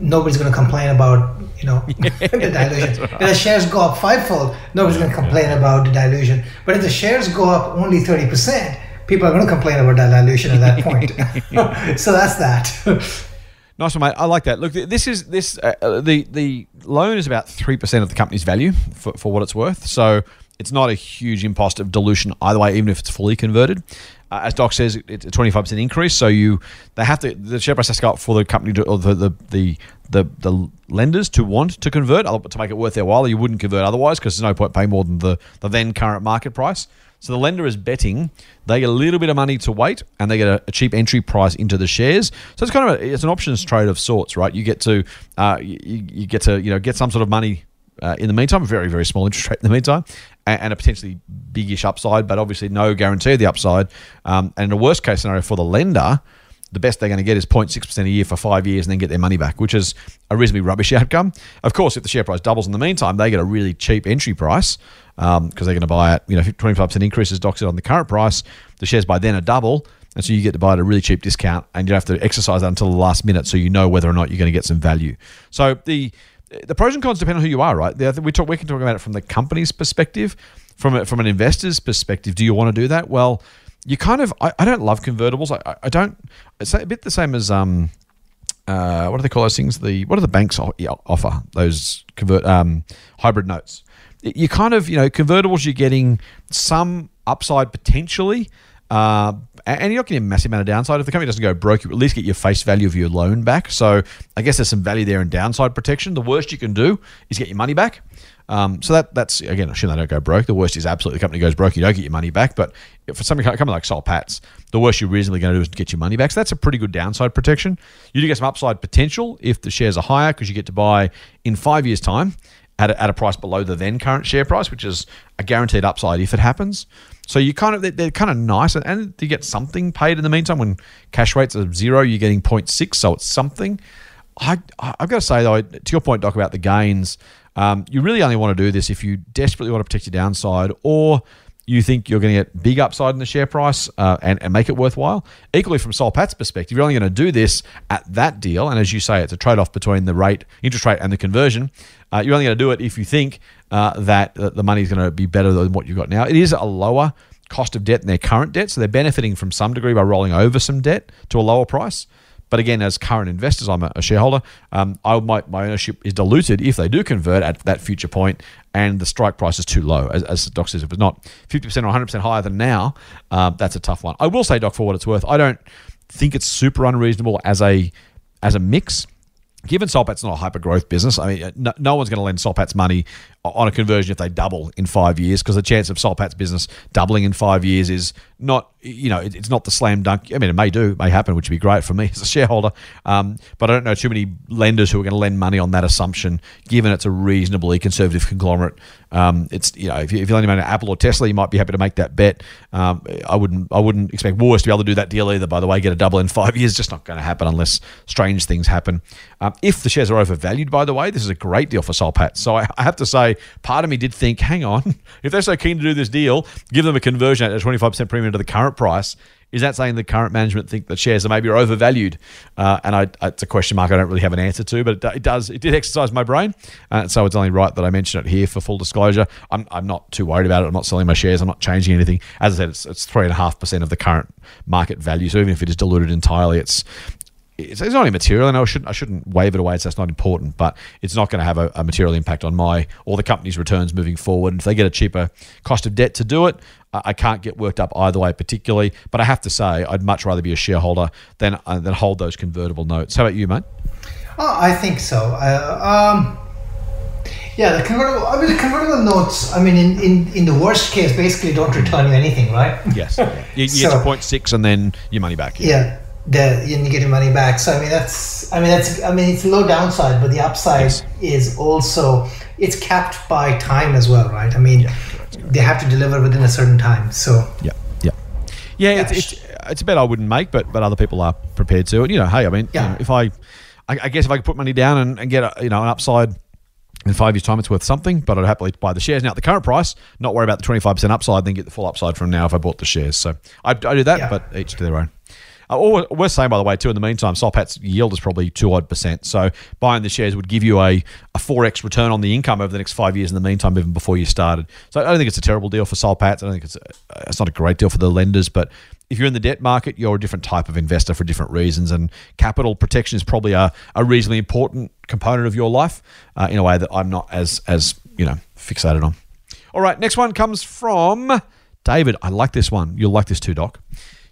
nobody's going to complain about you know the dilution. If the shares go up fivefold, nobody's going to complain about the dilution. But if the shares go up only thirty percent, people are going to complain about that dilution at that point. so that's that. Nice one, mate. I like that. Look, this is this uh, uh, the the loan is about three percent of the company's value for, for what it's worth. So it's not a huge impost of dilution either way, even if it's fully converted. Uh, as Doc says, it's a twenty five percent increase. So you they have to the share price has to go up for the company to, or the the the the, the lenders to want to convert to make it worth their while. You wouldn't convert otherwise because there's no point paying more than the the then current market price. So the lender is betting they get a little bit of money to wait, and they get a, a cheap entry price into the shares. So it's kind of a, it's an options trade of sorts, right? You get to uh, you, you get to you know get some sort of money uh, in the meantime, a very very small interest rate in the meantime, and, and a potentially biggish upside, but obviously no guarantee of the upside. Um, and in a worst case scenario for the lender, the best they're going to get is 0.6% a year for five years and then get their money back, which is a reasonably rubbish outcome. Of course, if the share price doubles in the meantime, they get a really cheap entry price because they're going to buy it, you know, 25% increases as Doc said, on the current price. The shares by then are double. and so you get to buy at a really cheap discount, and you have to exercise that until the last minute, so you know whether or not you're going to get some value. So the the pros and cons depend on who you are, right? We talk we can talk about it from the company's perspective, from a, from an investor's perspective. Do you want to do that? Well, you kind of I, I don't love convertibles. I, I don't. It's a bit the same as um uh, what do they call those things? The what do the banks offer? Those convert um, hybrid notes. You kind of you know convertibles. You're getting some upside potentially, uh, and you're not getting a massive amount of downside. If the company doesn't go broke, you at least get your face value of your loan back. So I guess there's some value there in downside protection. The worst you can do is get your money back. Um, so that that's again, assuming they don't go broke. The worst is absolutely the company goes broke, you don't get your money back. But for something company like Soul Patts, the worst you're reasonably going to do is get your money back. So that's a pretty good downside protection. You do get some upside potential if the shares are higher because you get to buy in five years' time at a, at a price below the then current share price, which is a guaranteed upside if it happens. So you kind of they're, they're kind of nice, and, you get something paid in the meantime. When cash rates are zero, you're getting 0.6, so it's something. I I've got to say though, to your point, Doc, about the gains. Um, you really only want to do this if you desperately want to protect your downside or you think you're going to get big upside in the share price uh, and, and make it worthwhile. Equally, from Soul Patts' perspective, you're only going to do this at that deal. And as you say, it's a trade off between the rate, interest rate, and the conversion. Uh, you're only going to do it if you think uh, that the money is going to be better than what you've got now. It is a lower cost of debt than their current debt, so they're benefiting from some degree by rolling over some debt to a lower price. But again, as current investors, I'm a, shareholder. Um, I, my, my ownership is diluted if they do convert at that future point and the strike price is too low. As, as Doc says, if it's not 50% or 100% higher than now, uh, that's a tough one. I will say, Doc, for what it's worth, I don't think it's super unreasonable as a as a mix given Soul Patts' not a hyper growth business, I mean, no, no one's going to lend Soul Patts' money on a conversion if they double in five years because the chance of Soul Patts' business doubling in five years is not, you know, it's not the slam dunk. I mean, it may do, it may happen, which would be great for me as a shareholder. Um, but I don't know too many lenders who are going to lend money on that assumption, given it's a reasonably conservative conglomerate. Um, it's you know, if, you, if you're lending money to Apple or Tesla, you might be happy to make that bet. Um, I wouldn't, I wouldn't expect Woolworths to be able to do that deal either. By the way, get a double in five years, just not going to happen unless strange things happen. Um, if the shares are overvalued, by the way, this is a great deal for Solpat. So I, I have to say, part of me did think, hang on, if they're so keen to do this deal, give them a conversion at a 25% premium to the current price. Is that saying the current management think that shares are maybe overvalued? Uh, and I, it's a question mark I don't really have an answer to, but it, it does it did exercise my brain, uh, so it's only right that I mention it here for full disclosure. I'm, I'm not too worried about it. I'm not selling my shares. I'm not changing anything. As I said, it's it's three and a half percent of the current market value. So even if it is diluted entirely, it's it's, it's not material, and I shouldn't I shouldn't wave it away. So that's not important, but it's not going to have a, a, material impact on my or the company's returns moving forward. And if they get a cheaper cost of debt to do it, I can't get worked up either way particularly. But I have to say, I'd much rather be a shareholder than uh, than hold those convertible notes. How about you, mate? Oh, I think so. Uh, um, yeah, the convertible. I mean, the convertible notes. I mean, in, in, in the worst case, basically don't return you anything, right? Yes. You, you so, get to point six and then your money back. Yeah. yeah the you get your money back. So I mean that's I mean that's I mean it's low downside, but the upside yes. is also it's capped by time as well, right? I mean yeah, they have to deliver within a certain time. So yeah, yeah, yeah. It's, it's, it's a bet I wouldn't make, but but other people are prepared to. And you know, hey, I mean, yeah. You know, if I, I, I guess if I could put money down and, and get a, you know an upside in five years' time, it's worth something, but I'd happily buy the shares now at the current price, not worry about the 25% upside, then get the full upside from now if I bought the shares. So I, I do that, yeah. but each to their own. Uh, we're saying, by the way, too, in the meantime, Soul Patts' yield is probably two odd percent. So buying the shares would give you a, a 4x return on the income over the next five years in the meantime, even before you started. So I don't think it's a terrible deal for Soul Patts'. I don't think it's, a, it's not a great deal for the lenders, but if you're in the debt market, you're a different type of investor for different reasons, and capital protection is probably a, a reasonably important component of your life uh, in a way that I'm not as as you know fixated on. All right, next one comes from David. I like this one. You'll like this too, Doc.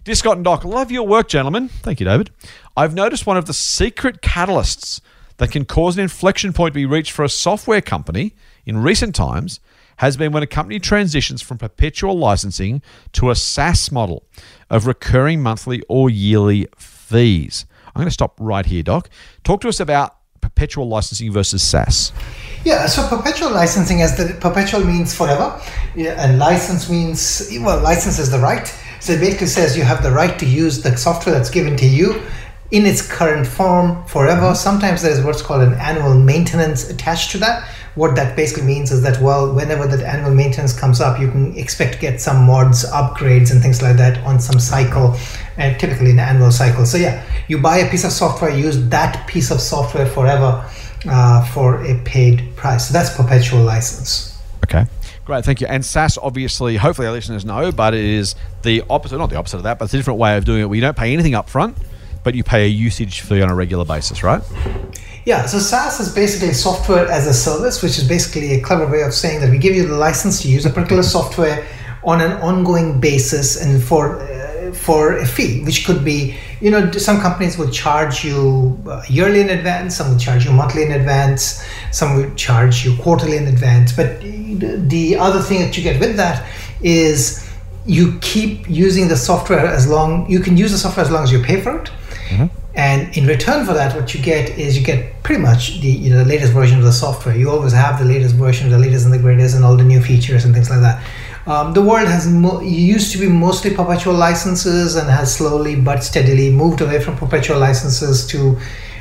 Dear Scott and Doc, love your work, gentlemen. Thank you, David. I've noticed one of the secret catalysts that can cause an inflection point to be reached for a software company in recent times has been when a company transitions from perpetual licensing to a SaaS model of recurring monthly or yearly fees. I'm going to stop right here, Doc. Talk to us about perpetual licensing versus SaaS. Yeah, so perpetual licensing, as the perpetual means forever, yeah, and license means well, license is the right. So it basically says you have the right to use the software that's given to you in its current form forever. Mm-hmm. Sometimes there's what's called an annual maintenance attached to that, what that basically means is that well, whenever that annual maintenance comes up, you can expect to get some mods, upgrades, and things like that on some cycle, and typically an annual cycle. So yeah, you buy a piece of software, use that piece of software forever uh, for a paid price. So that's perpetual license. Okay. Great, thank you. And SaaS, obviously, hopefully our listeners know, but it is the opposite, not the opposite of that, but it's a different way of doing it where you don't pay anything up front, but you pay a usage fee on a regular basis, right? Yeah, so SaaS is basically software as a service, which is basically a clever way of saying that we give you the license to use a particular software on an ongoing basis and for for a fee, which could be, you know, some companies would charge you uh, yearly in advance, some would charge you monthly in advance, some would charge you quarterly in advance. But the other thing that you get with that is you keep using the software as long you can use the software as long as you pay for it. Mm-hmm. And in return for that, what you get is you get pretty much the you know the latest version of the software. You always have the latest version, the latest and the greatest, and all the new features and things like that. Um, the world has mo- used to be mostly perpetual licenses and has slowly but steadily moved away from perpetual licenses to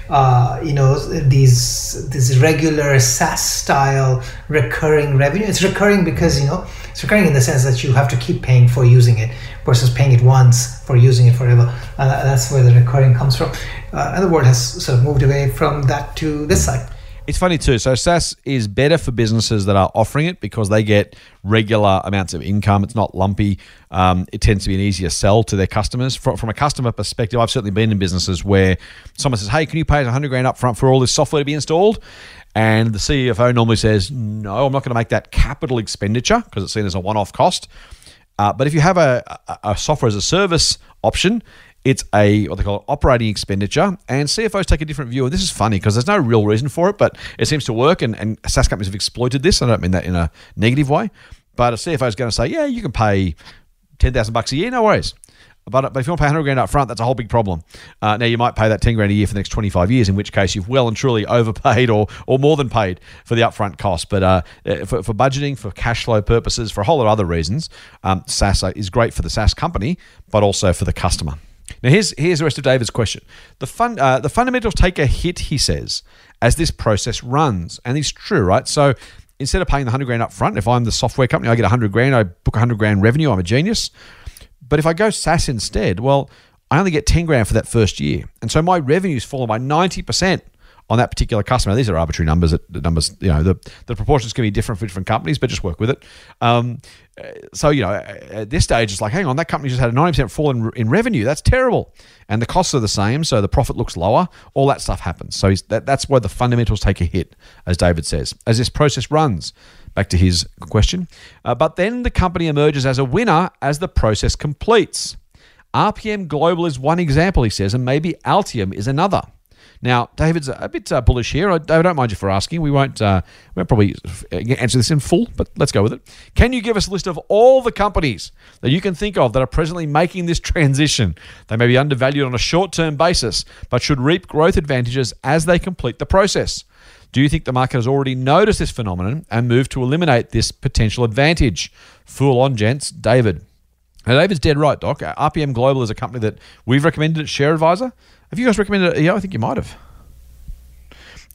uh, you know these this regular SaaS style recurring revenue. It's recurring because you know it's recurring in the sense that you have to keep paying for using it versus paying it once for using it forever. That's where the recurring comes from. Uh, and the world has sort of moved away from that to this side. It's funny too. So SaaS is better for businesses that are offering it because they get regular amounts of income. It's not lumpy. Um, it tends to be an easier sell to their customers. From, from a customer perspective, I've certainly been in businesses where someone says, "Hey, can you pay us 100 grand up front for all this software to be installed?" And the CFO normally says, "No, I'm not going to make that capital expenditure because it's seen as a one-off cost." Uh, but if you have a, a, a software as a service option, it's a what they call operating expenditure, and CFOs take a different view. And this is funny because there's no real reason for it, but it seems to work. And, and SaaS companies have exploited this. I don't mean that in a negative way, but a CFO is going to say, "Yeah, you can pay ten thousand bucks a year, no worries." But, but if you want to pay 100 grand up front, that's a whole big problem. Uh, now, you might pay that 10 grand a year for the next 25 years, in which case you've well and truly overpaid or, or more than paid for the upfront cost. But uh, uh for, for budgeting, for cash flow purposes, for a whole lot of other reasons, um, SaaS is great for the SaaS company, but also for the customer. Now, here's, here's the rest of David's question. The, fun, uh, the fundamentals take a hit, he says, as this process runs. And it's true, right? So instead of paying the 100 grand up front, if I'm the software company, I get 100 grand, I book 100 grand revenue, I'm a genius. But if I go SaaS instead, well, I only get 10 grand for that first year. And so my revenue's fallen by 90% on that particular customer. These are arbitrary numbers. The numbers, you know, the, the proportions can be different for different companies, but just work with it. Um, so, you know, at this stage, it's like, hang on, that company just had a 90% fall in, in revenue. That's terrible. And the costs are the same, so the profit looks lower. All that stuff happens. So that, that's where the fundamentals take a hit, as David says, as this process runs. Back to his question. Uh, but then the company emerges as a winner as the process completes. RPM Global is one example, he says, and maybe Altium is another. Now, David's a bit uh, bullish here. I, David, don't mind you for asking. We won't, uh, we won't probably answer this in full, but let's go with it. Can you give us a list of all the companies that you can think of that are presently making this transition? They may be undervalued on a short term basis, but should reap growth advantages as they complete the process. Do you think the market has already noticed this phenomenon and moved to eliminate this potential advantage? Fool on, gents. David. Now, David's dead right, Doc. RPM Global is a company that we've recommended at Share Advisor. Have you guys recommended it? Yeah, I think you might have.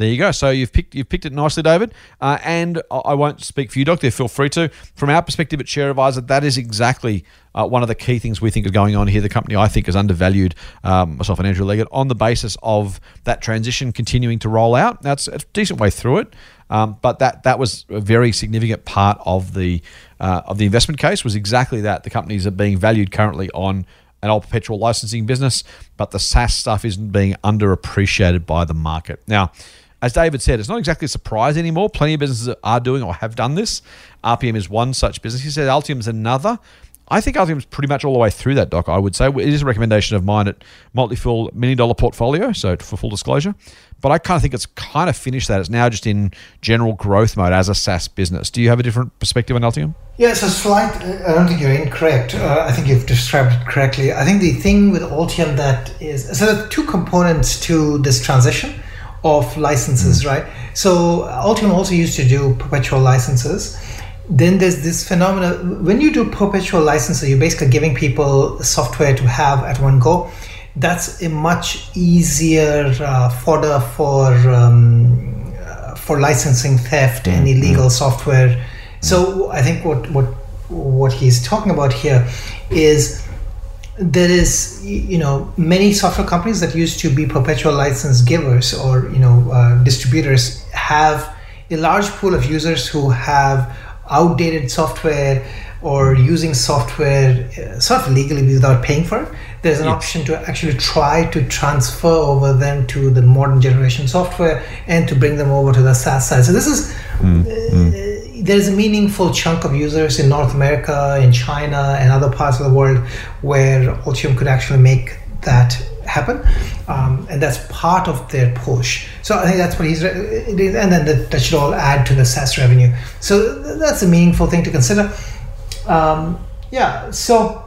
There you go. So you've picked you've picked it nicely, David. Uh, and I won't speak for you, Doctor. Feel free to. From our perspective at Share Advisor, that is exactly uh, one of the key things we think is going on here. The company I think is undervalued, um, myself and Andrew Leggett, on the basis of that transition continuing to roll out. That's a decent way through it, um, but that that was a very significant part of the uh, of the investment case. Was exactly that. The companies are being valued currently on an old perpetual licensing business, but the SaaS stuff isn't being underappreciated by the market. Now, as David said, it's not exactly a surprise anymore. Plenty of businesses are doing or have done this. RPM is one such business. He said Altium is another. I think Altium is pretty much all the way through that, Doc. I would say it is a recommendation of mine at Motley Fool Million Dollar Portfolio. So for full disclosure, but I kind of think it's kind of finished that. It's now just in general growth mode as a SaaS business. Do you have a different perspective on Altium? Yeah, it's a slight. I don't think you're incorrect. Uh, I think you've described it correctly. I think the thing with Altium that is so there are two components to this transition of licenses, mm. right? So Altium also used to do perpetual licenses then there's this phenomenon when you do perpetual licenses you're basically giving people software to have at one go. That's a much easier uh, fodder for um, for licensing theft and illegal software. So I think what what what he's talking about here is there is you know many software companies that used to be perpetual license givers or you know uh, distributors have a large pool of users who have outdated software or using software uh, sort of legally without paying for it there's an option to actually try to transfer over them to the modern generation software and to bring them over to the SaaS side. So this is uh, there's a meaningful chunk of users in North America, in China, and other parts of the world where Altium could actually make that happen, um, and that's part of their push. So I think that's what he's, re- and then that, that should all add to the SaaS revenue. So that's a meaningful thing to consider. Um, yeah. So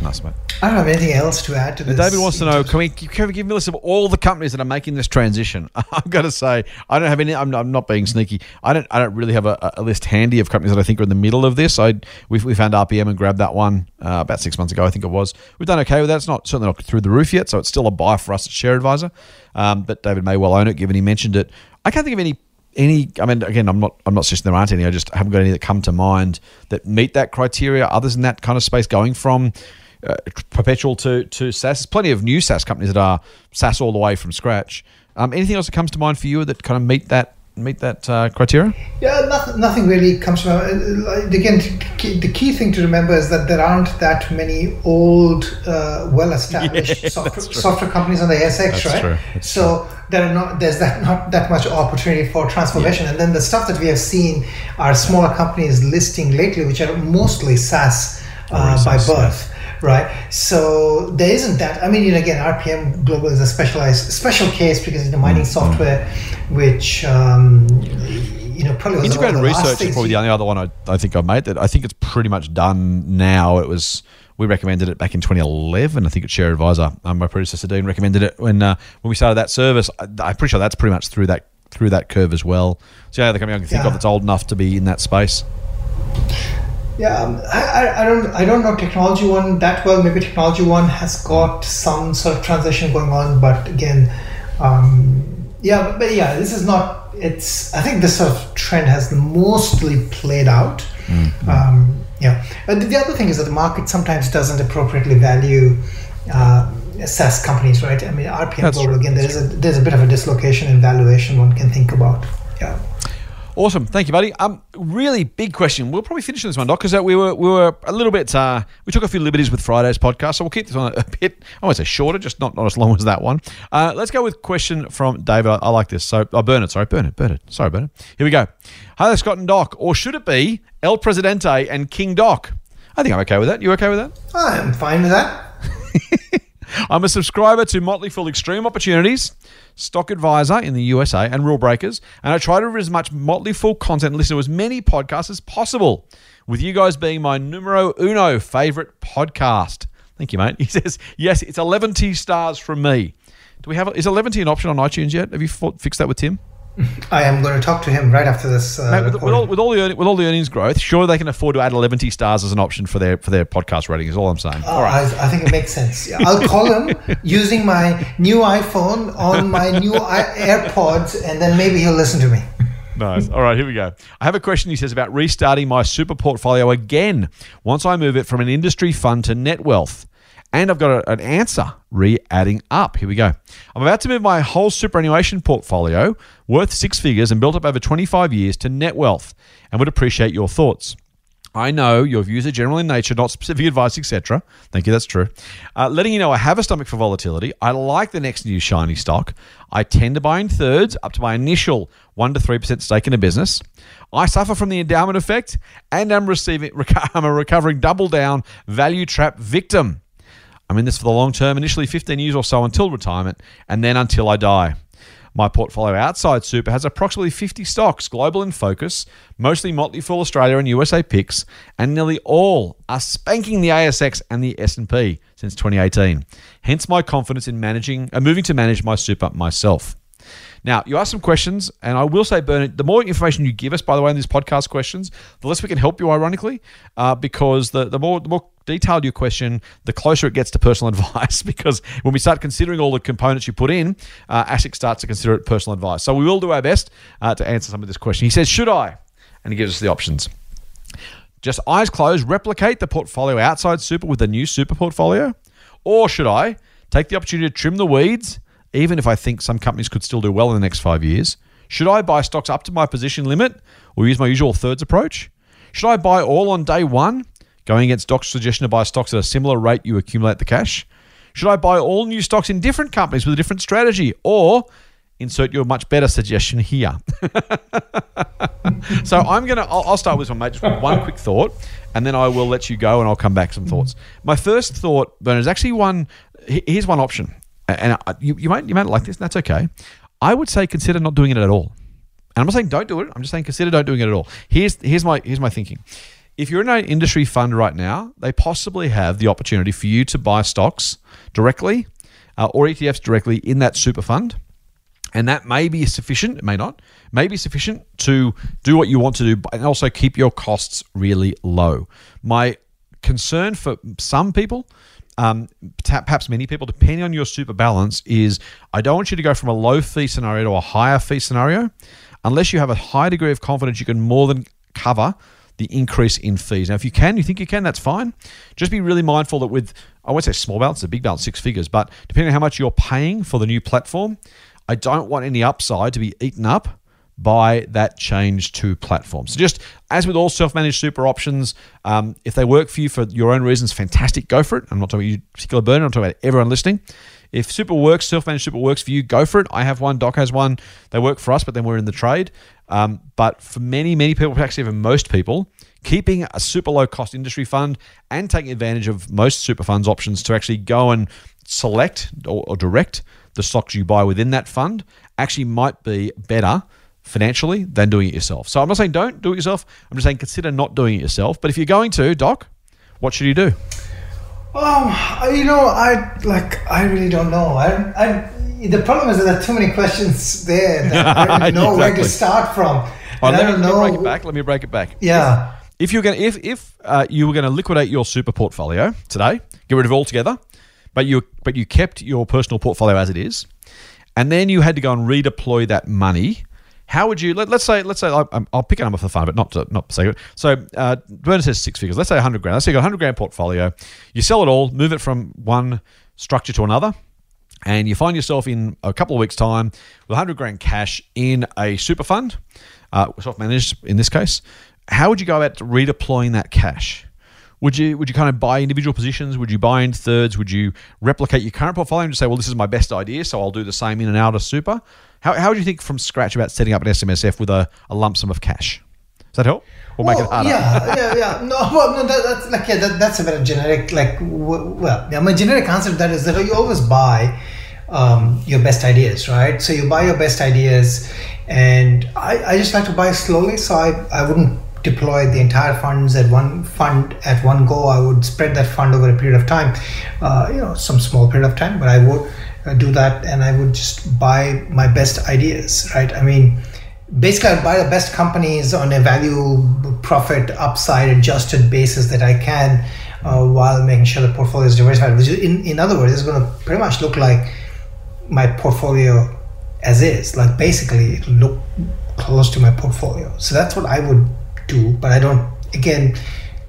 Nice, mate. I don't have anything else to add to this. David wants to know: Can we can we give me a list of all the companies that are making this transition? I've got to say, I don't have any. I'm, I'm not being sneaky. I don't. I don't really have a, a list handy of companies that I think are in the middle of this. I we, we found RPM and grabbed that one uh, about six months ago. I think it was. We've done okay with that. It's not certainly not through the roof yet, so it's still a buy for us at Share Advisor. Um, but David may well own it, given he mentioned it. I can't think of any any i mean again i'm not i'm not suggesting there aren't any i just haven't got any that come to mind that meet that criteria others in that kind of space going from uh, perpetual to to SaaS. There's plenty of new SaaS companies that are SaaS all the way from scratch. Um, anything else that comes to mind for you that kind of meet that meet that uh, criteria? Yeah, nothing, nothing really comes from. Again, the key thing to remember is that there aren't that many old, uh, well-established Yeah, software, software companies on the ASX, That's right? true, so there are not there's that not that much opportunity for transformation. And then the stuff that we have seen are smaller companies listing lately, which are mostly SaaS uh, by yeah. birth. Right, so there isn't that. I mean, you know, again, RPM Global is a specialized special case because it's the mining Mm-hmm. software, which um, you know probably Integrated research is probably the only other one I, I think I've made that I think it's pretty much done now. It was we recommended it back in 2011. I think it's Share Advisor, um, my predecessor Dean recommended it when uh, when we started that service. I, I'm pretty sure that's pretty much through that through that curve as well. So yeah, the company I can think Yeah. of that's old enough to be in that space. Yeah, um, I, I, I don't I don't know technology one that well. Maybe technology one has got some sort of transition going on, but again, um, yeah, but, but yeah, this is not. It's I think this sort of trend has mostly played out. Um, yeah, but the other thing is that the market sometimes doesn't appropriately value. Uh, SaaS companies, right? I mean, RPM That's Global again. There is a there's a bit of a dislocation in valuation one can think about. Yeah. Awesome, thank you, buddy. Um, really big question. We'll probably finish on this one, Doc, because uh, we were we were a little bit uh, we took a few liberties with Friday's podcast, so we'll keep this one a bit. I won't say shorter, just not not as long as that one. Uh, let's go with question from David. I, I like this. So, I oh, Bernard, sorry, Bernard, Bernard, sorry, Bernard. Here we go. Hi there, Scott and Doc, or should it be El Presidente and King Doc? I think I'm okay with that. You okay with that? I'm fine with that. I'm a subscriber to Motley Fool Extreme Opportunities, Stock Advisor in the USA, and Rule Breakers, and I try to read as much Motley Fool content and listen to as many podcasts as possible, with you guys being my numero uno favorite podcast. Thank you, mate. He says, yes, it's 11 T stars from me. Do we have, is 11 T an option on iTunes yet? Have you fixed that with Tim? I am going to talk to him right after this. Uh, Mate, with, with, all, with, all the with all the earnings growth, sure they can afford to add 11 T stars as an option for their for their podcast rating. Is all I'm saying. Uh, all right. I, I think it makes sense. Yeah, I'll call him using my new iPhone on my new I- AirPods, and then maybe he'll listen to me. Nice. All right, here we go. I have a question he says about restarting my super portfolio again once I move it from an industry fund to Netwealth. And I've got a- an answer re adding up. Here we go. I'm about to move my whole superannuation portfolio worth six figures and built up over 25 years to Netwealth and would appreciate your thoughts. I know your views are general in nature, not specific advice, etc. Thank you, that's true. Uh, letting you know I have a stomach for volatility. I like the next new shiny stock. I tend to buy in thirds up to my initial 1 to 3% stake in a business. I suffer from the endowment effect and I'm, receiving, I'm a recovering double down value trap victim. I'm in this for the long term, initially 15 years or so until retirement, and then until I die. My portfolio outside super has approximately 50 stocks, global in focus, mostly Motley Fool Australia and USA picks, and nearly all are spanking the ASX and the S&P since 2018. Hence my confidence in managing, uh, moving to manage my super myself. Now, you asked some questions, and I will say, Bernard, the more information you give us, by the way, in these podcast questions, the less we can help you, ironically, uh, because the, the more the more detailed your question, the closer it gets to personal advice. because when we start considering all the components you put in, uh, ASIC starts to consider it personal advice. So we will do our best uh, to answer some of this question. He says, Should I? And he gives us the options. Just eyes closed, replicate the portfolio outside super with a new super portfolio? Or should I take the opportunity to trim the weeds, even if I think some companies could still do well in the next five years? Should I buy stocks up to my position limit or use my usual thirds approach? Should I buy all on day one, going against Doc's suggestion to buy stocks at a similar rate you accumulate the cash? Should I buy all new stocks in different companies with a different strategy? Or insert your much better suggestion here. so I'm gonna. I'll, I'll, start with one, mate. Just one quick thought, and then I will let you go, and I'll come back some thoughts. My first thought, Bernard, is actually one. Here's one option, and you, you might you might like this. And that's okay. I would say consider not doing it at all. And I'm not saying don't do it. I'm just saying consider don't doing it at all. Here's here's my here's my thinking. If you're in an industry fund right now, they possibly have the opportunity for you to buy stocks directly uh, or ETFs directly in that super fund and that may be sufficient, it may not, may be sufficient to do what you want to do, and also keep your costs really low. My concern for some people, um, perhaps many people, depending on your super balance, is I don't want you to go from a low fee scenario to a higher fee scenario unless you have a high degree of confidence you can more than cover the increase in fees. Now, if you can, you think you can, that's fine. Just be really mindful that with, I won't say small balance, a big balance, six figures, but depending on how much you're paying for the new platform, I don't want any upside to be eaten up by that change to platform. So, just as with all self managed super options, um, if they work for you for your own reasons, fantastic, go for it. I'm not talking about you, particular Bernard, I'm talking about everyone listening. If super works, self managed super works for you, go for it. I have one, Doc has one. They work for us, but then we're in the trade. Um, but for many, many people, actually, even most people, keeping a super low cost industry fund and taking advantage of most super funds options to actually go and select or, or direct the stocks you buy within that fund actually might be better financially than doing it yourself. So I'm not saying don't do it yourself. I'm just saying consider not doing it yourself. But if you're going to, Doc, what should you do? Um, you know, I like. I really don't know. I, I. The problem is that there are too many questions there that I don't know exactly. where to start from. Oh, let, me, let, me, break it back. Let me break it back. Yeah. If, if you're going, if if uh, you were going to liquidate your super portfolio today, get rid of it altogether, but you but you kept your personal portfolio as it is, and then you had to go and redeploy that money. How would you let, us say let's say I'll, I'll pick a number for fun, but not to not say it. So uh, Bernard says six figures. Let's say hundred grand. Let's say you got hundred grand portfolio. You sell it all, move it from one structure to another, and you find yourself in a couple of weeks' time with 100 grand cash in a super fund, uh, self managed in this case. How would you go about redeploying that cash? Would you would you kind of buy individual positions? Would you buy in thirds? Would you replicate your current portfolio and just say, well, this is my best idea, so I'll do the same in and out of super? How, how would you think from scratch about setting up an SMSF with a, a lump sum of cash? Does that help? Or well, make it harder? Yeah, yeah, yeah. No, well, no, that, that's like yeah, that, that's a very generic. Like, well, yeah, my generic answer to that is that you always buy um, your best ideas, right? So you buy your best ideas, and I, I just like to buy slowly. So I, I wouldn't deploy the entire funds at one fund at one go. I would spread that fund over a period of time, uh, you know, some small period of time, but I would uh, do that and I would just buy my best ideas, right? I mean, basically, I'd buy the best companies on a value profit upside adjusted basis that I can uh, while making sure the portfolio is diversified. Which, in, in other words, it's going to pretty much look like my portfolio as is. Like basically, it'll look close to my portfolio. So that's what I would do, but I don't. Again,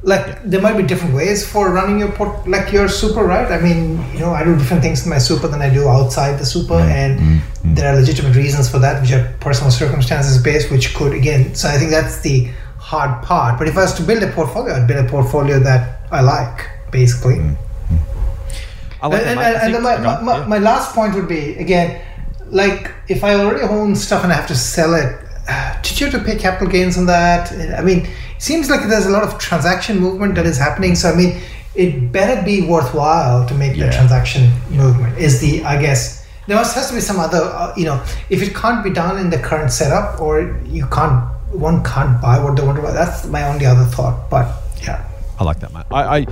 like yeah. there might be different ways for running your port, like your super, right? I mean, you know, I do different things in my super than I do outside the super, mm-hmm. and mm-hmm. there are legitimate reasons for that, which are personal circumstances based, which could again. So I think that's the hard part. But if I was to build a portfolio, I'd build a portfolio that I like, basically. Mm-hmm. I like and, and, and my, my, my, my last point would be again, like if I already own stuff and I have to sell it did you have to pay capital gains on that? I mean, it seems like there's a lot of transaction movement that is happening. So I mean, it better be worthwhile to make yeah. the transaction movement. Is the I guess there must has to be some other uh, you know if it can't be done in the current setup or you can't one can't buy what they want to buy. That's my only other thought. But yeah. I like that, man. I, I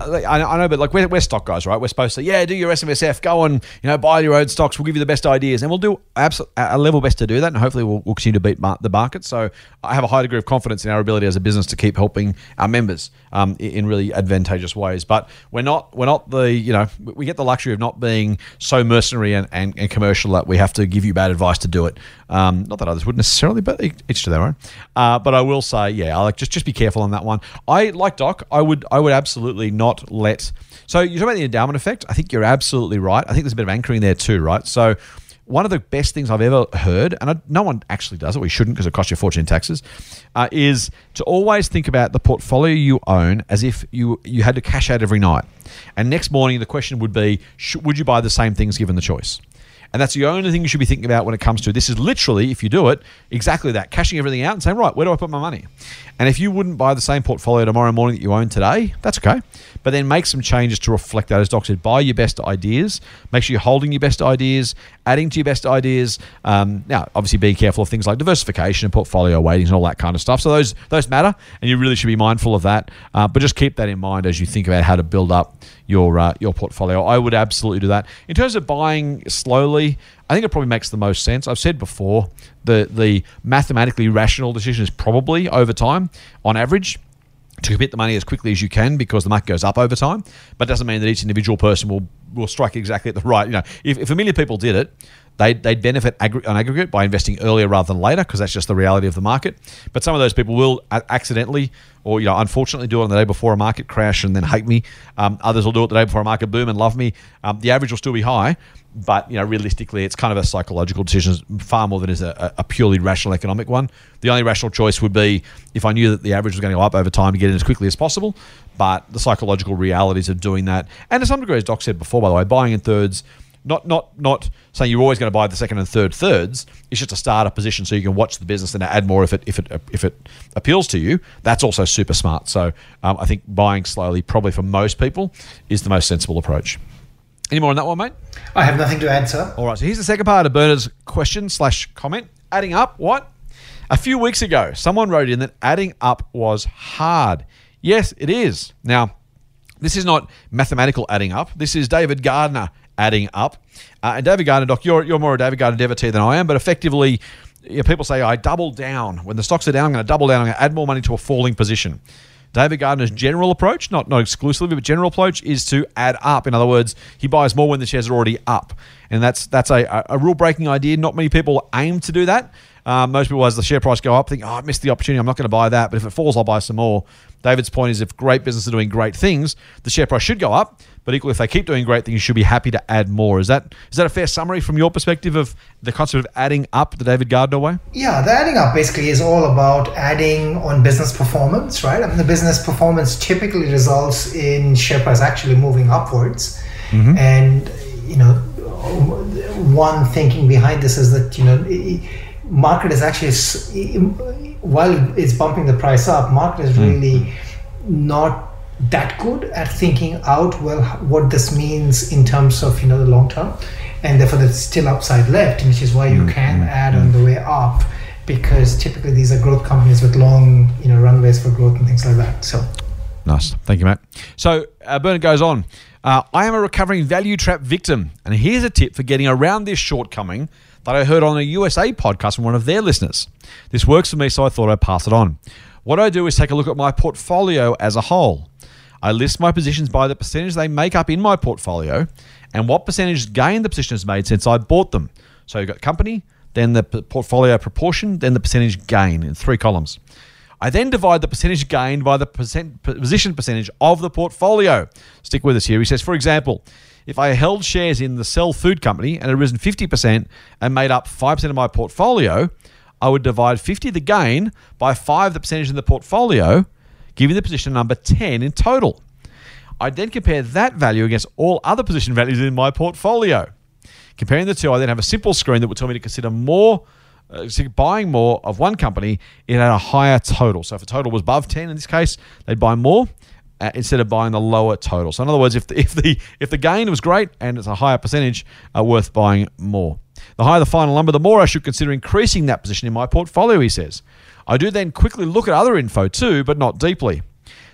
I, know, but like we're, we're stock guys, right? We're supposed to, yeah, do your SMSF, go and you know buy your own stocks. We'll give you the best ideas, and we'll do absol- a level best to do that, and hopefully we'll, we'll continue to beat mar- the market. So I have a high degree of confidence in our ability as a business to keep helping our members um, in, in really advantageous ways. But we're not we're not the you know we get the luxury of not being so mercenary and, and, and commercial that we have to give you bad advice to do it. Um, not that others would necessarily, but each to their own. Uh, but I will say, yeah, I like just just be careful on that one. I like Doc. I would I would absolutely not let. So you talk about the endowment effect. I think you're absolutely right. I think there's a bit of anchoring there too, right? So one of the best things I've ever heard, and I, no one actually does it, we shouldn't because it costs you a fortune in taxes, uh, is to always think about the portfolio you own as if you you had to cash out every night. And next morning, the question would be, sh- would you buy the same things given the choice? And that's the only thing you should be thinking about when it comes to this is literally, if you do it, exactly that, cashing everything out and saying, right, where do I put my money? And if you wouldn't buy the same portfolio tomorrow morning that you own today, that's okay. But then make some changes to reflect that. As Doc said, buy your best ideas. Make sure you're holding your best ideas, adding to your best ideas. Um, now, obviously, be careful of things like diversification and portfolio weightings and all that kind of stuff. So those those matter, and you really should be mindful of that. Uh, but just keep that in mind as you think about how to build up your uh, your portfolio. I would absolutely do that. In terms of buying slowly, I think it probably makes the most sense. I've said before the the mathematically rational decision is probably over time, on average, to commit the money as quickly as you can because the market goes up over time. But it doesn't mean that each individual person will will strike exactly at the right. You know, if, if a million people did it, they'd, they'd benefit aggr- on aggregate by investing earlier rather than later because that's just the reality of the market. But some of those people will accidentally or you know unfortunately do it on the day before a market crash and then hate me. Um, others will do it the day before a market boom and love me. Um, the average will still be high, but you know realistically, it's kind of a psychological decision far more than is a, a purely rational economic one. The only rational choice would be if I knew that the average was going to go up over time to get in as quickly as possible. But the psychological realities of doing that, and to some degree, as Doc said before, by the way, buying in thirds not not not saying you're always going to buy the second and third thirds. It's just a starter position so you can watch the business and add more if it if it if it appeals to you. That's also super smart. So um, I think buying slowly, probably for most people, is the most sensible approach. Any more on that one, mate? I have nothing to add, sir. All right. So here's the second part of Bernard's question slash comment. Adding up, what? A few weeks ago, someone wrote in that adding up was hard. Yes, it is. Now, this is not mathematical adding up. This is David Gardner adding up. Uh, and David Gardner, Doc, you're, you're more a David Gardner devotee than I am, but effectively, you know, people say, I double down. When the stocks are down, I'm going to double down. I'm going to add more money to a falling position. David Gardner's general approach, not not exclusively, but general approach is to add up. In other words, he buys more when the shares are already up, and that's that's a, a rule breaking idea. Not many people aim to do that. Um, most people, as the share price go up, think, "Oh, I missed the opportunity. I'm not going to buy that." But if it falls, I'll buy some more. David's point is, if great businesses are doing great things, the share price should go up. But equally, if they keep doing great things, you should be happy to add more. Is that is that a fair summary from your perspective of the concept of adding up the David Gardner way? Yeah, the adding up basically is all about adding on business performance, right? I mean, the business performance typically results in share price actually moving upwards, Mm-hmm. and you know, one thinking behind this is that you know, market is actually while it's bumping the price up, market is really not that good at thinking out well what this means in terms of you know the long term. And therefore there's still upside left which is why you can add on the way up because typically these are growth companies with long you know runways for growth and things like that so. Nice. Thank you, matt. So uh, Bernard goes on. Uh, I am a recovering value trap victim, and here's a tip for getting around this shortcoming that I heard on a USA podcast from one of their listeners. This works for me, so I thought I'd pass it on. What I do is take a look at my portfolio as a whole. I list my positions by the percentage they make up in my portfolio and what percentage gain the position has made since I bought them. So you've got company, then the portfolio proportion, then the percentage gain in three columns. I then divide the percentage gained by the percent, position percentage of the portfolio. Stick with us here. He says, for example, if I held shares in the Cell Food Company and had risen 50% and made up 5% of my portfolio, I would divide 50 the gain by 5 the percentage in the portfolio, giving the position number 10 in total. I then compare that value against all other position values in my portfolio. Comparing the two, I then have a simple screen that will tell me to consider more, uh, buying more of one company, it had a higher total. So if the total was above 10 in this case, they'd buy more uh, instead of buying the lower total. So in other words, if the, if the if the gain was great and it's a higher percentage, uh, worth buying more. The higher the final number, the more I should consider increasing that position in my portfolio, he says. I do then quickly look at other info too, but not deeply.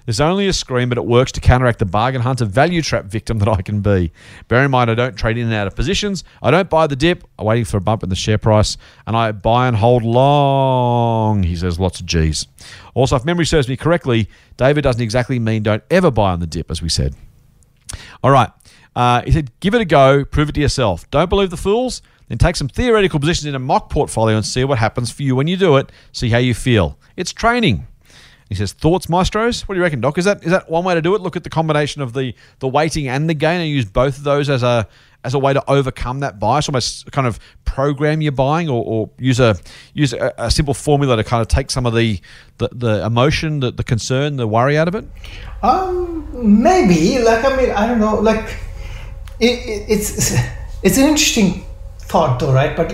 There's only a screen, but it works to counteract the bargain hunter value trap victim that I can be. Bear in mind, I don't trade in and out of positions. I don't buy the dip. I'm waiting for a bump in the share price, and I buy and hold long. He says lots of G's. Also, if memory serves me correctly, David doesn't exactly mean don't ever buy on the dip, as we said. All right. Uh, he said, give it a go, prove it to yourself. Don't believe the fools, then take some theoretical positions in a mock portfolio and see what happens for you when you do it. See how you feel. It's training. He says, thoughts, maestros? What do you reckon, Doc? Is that is that one way to do it? Look at the combination of the the weighting and the gain and use both of those as a as a way to overcome that bias, almost kind of program your buying or, or use a use a, a, simple formula to kind of take some of the the, the emotion, the, the concern, the worry out of it? Um, maybe. Like I mean, I don't know. Like it, it, it's it's an interesting thought, though, right? But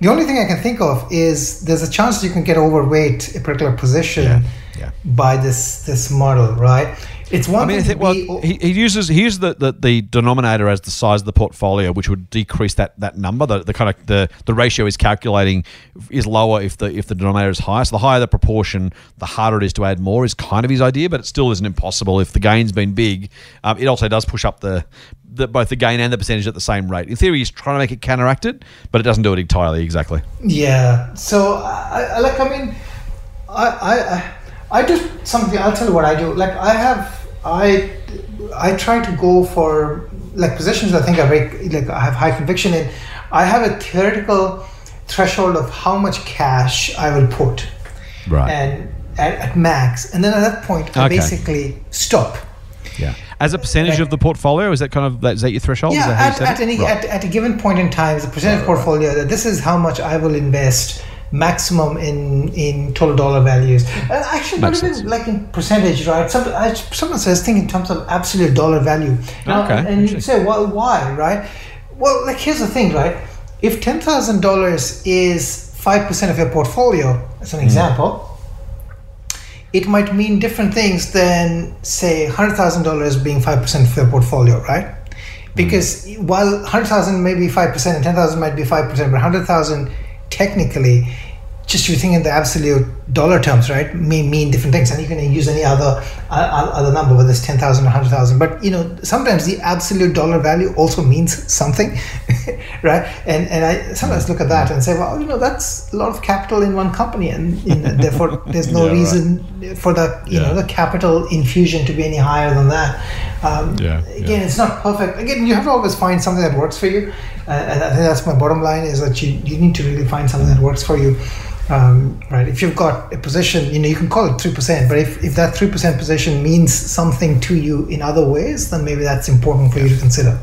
the only thing I can think of is there's a chance you can get overweight a particular position Yeah, yeah. by this this model, right? It's one I mean, I think well, he, he uses he uses the, the, the denominator as the size of the portfolio, which would decrease that, that number. The, the kind of the, the ratio is calculating is lower if the if the denominator is higher. So the higher the proportion, the harder it is to add more. Is kind of his idea, but it still isn't impossible if the gain's been big. Um, it also does push up the, the both the gain and the percentage at the same rate. In theory, he's trying to make it counteract it, but it doesn't do it entirely exactly. Yeah. So I, I like. I mean, I, I I I do something. I'll tell you what I do. Like I have. I I try to go for like positions I think are very like I have high conviction in. I have a theoretical threshold of how much cash I will put, Right. and at, at max, and then at that point I Okay. basically stop. yeah. As a percentage of the portfolio, is that kind of is that your threshold? Is Yeah, that how you at, at any Right. at, at a given point in time, the percentage portfolio that this is how much I will invest maximum in in total dollar values. And actually, not even sense. like in percentage, right? Some I, someone says think in terms of absolute dollar value. Now, Okay, and you say, well, why, right? Well, like here's the thing, right? If ten thousand dollars is five percent of your portfolio, as Hmm. an example. It might mean different things than, say, hundred thousand dollars being five percent of your portfolio, right? because while 100,000 may be 5% and 10,000 might be 5%, but 100,000 technically, just if you think in the absolute dollar terms, right, may mean different things. And you can use any other uh, other number, whether it's 10,000 or 100,000. But, you know, sometimes the absolute dollar value also means something, right? And and I sometimes look at that and say, well, you know, that's a lot of capital in one company. And you know, therefore, there's no Yeah, right. reason for the, you Yeah. know, the capital infusion to be any higher than that. Um, Yeah, Again, it's not perfect. Again, you have to always find something that works for you, uh, and I think that's my bottom line: is that you you need to really find something that works for you. Um, right? If you've got a position, you know, you can call it three percent, but if, if that three percent position means something to you in other ways, then maybe that's important for you to consider.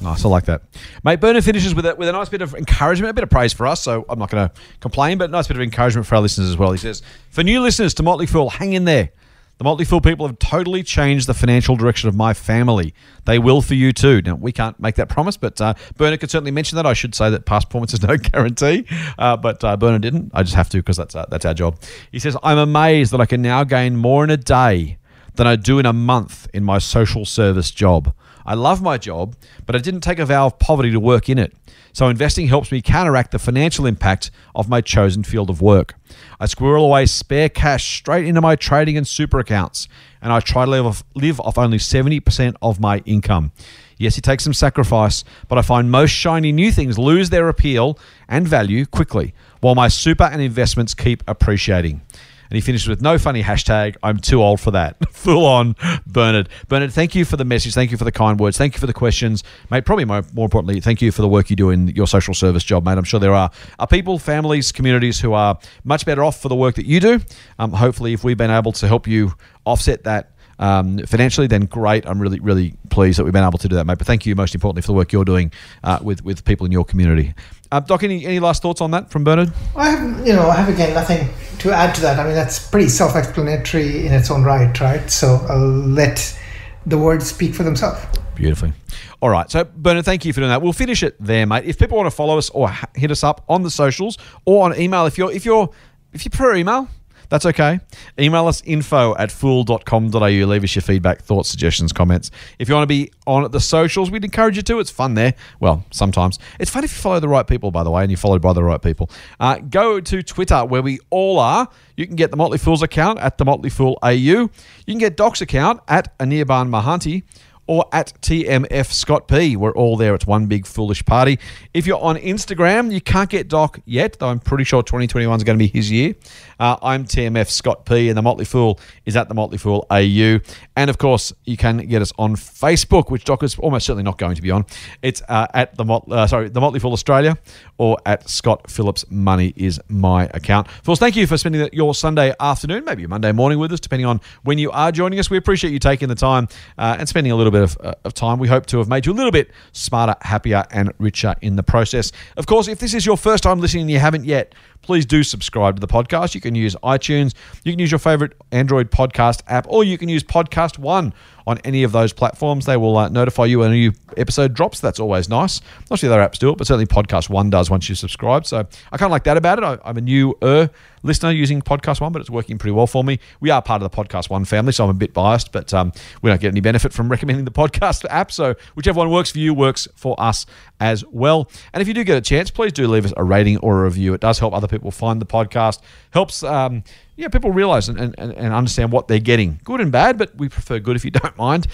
Nice, I like that. Mate, Bernard finishes with a, with a nice bit of encouragement, a bit of praise for us, so I'm not going to complain, but a nice bit of encouragement for our listeners as well. He says, For new listeners to Motley Fool, hang in there. The Motley Fool people have totally changed the financial direction of my family. They will for you too. Now, we can't make that promise, but uh, Bernard could certainly mention that. I should say that past performance is no guarantee, uh, but uh, Bernard didn't. I just have to because that's, uh, that's our job. He says, I'm amazed that I can now gain more in a day than I do in a month in my social service job. I love my job, but I didn't take a vow of poverty to work in it. So investing helps me counteract the financial impact of my chosen field of work. I squirrel away spare cash straight into my trading and super accounts, and I try to live off, live off only 70% of my income. Yes, it takes some sacrifice, but I find most shiny new things lose their appeal and value quickly, while my super and investments keep appreciating. And he finishes with no funny hashtag. I'm too old for that. Full on, Bernard. Bernard, thank you for the message. Thank you for the kind words. Thank you for the questions, mate. Probably more, more importantly, thank you for the work you do in your social service job, mate. I'm sure there are, are people, families, communities who are much better off for the work that you do. Um, hopefully, if we've been able to help you offset that um, financially, then great. I'm really, really pleased that we've been able to do that, mate. But thank you, most importantly, for the work you're doing uh, with with people in your community. Uh, Doc, any, any last thoughts on that from Bernard? I have, you know, I have again nothing to add to that. I mean, that's pretty self-explanatory in its own right, right? So I'll let the words speak for themselves. Beautifully. All right. So, Bernard, thank you for doing that. We'll finish it there, mate. If people want to follow us or hit us up on the socials or on email, if you're if you're if you prefer email, That's okay. Email us info at fool.com.au. Leave us your feedback, thoughts, suggestions, comments. If you want to be on the socials, we'd encourage you to. It's fun there. Well, sometimes. It's fun if you follow the right people, by the way, and you're followed by the right people. Uh, go to Twitter, where we all are. You can get the Motley Fools account at the Motley Fool AU. You can get Doc's account at Anirban Mahanti or at TMF Scott P. We're all there. It's one big foolish party. If you're on Instagram, you can't get Doc yet, though I'm pretty sure 2021 is going to be his year. Uh, I'm TMF Scott P, and the Motley Fool is at the Motley Fool AU. And of course, you can get us on Facebook, which Doc is almost certainly not going to be on. It's uh, at the Mot- uh, sorry the Motley Fool Australia or at Scott Phillips Money is my account. Fools, thank you for spending your Sunday afternoon, maybe Monday morning with us, depending on when you are joining us. We appreciate you taking the time uh, and spending a little bit of, uh, of time. We hope to have made you a little bit smarter, happier, and richer in the process. Of course, if this is your first time listening and you haven't yet, please do subscribe to the podcast. You can use iTunes, you can use your favorite Android podcast app, or you can use Podcast One on any of those platforms. They will uh, notify you when a new episode drops. That's always nice. Not sure the other apps do it, but certainly Podcast One does once you subscribe. So I kind of like that about it. I, I'm a newer listener using Podcast One, but it's working pretty well for me. We are part of the Podcast One family, so I'm a bit biased, but um, we don't get any benefit from recommending the podcast app. So whichever one works for you works for us as well. And if you do get a chance, please do leave us a rating or a review. It does help other people find the podcast. Helps. Um, yeah, people realize and, and, and understand what they're getting, good and bad, but we prefer good if you don't mind.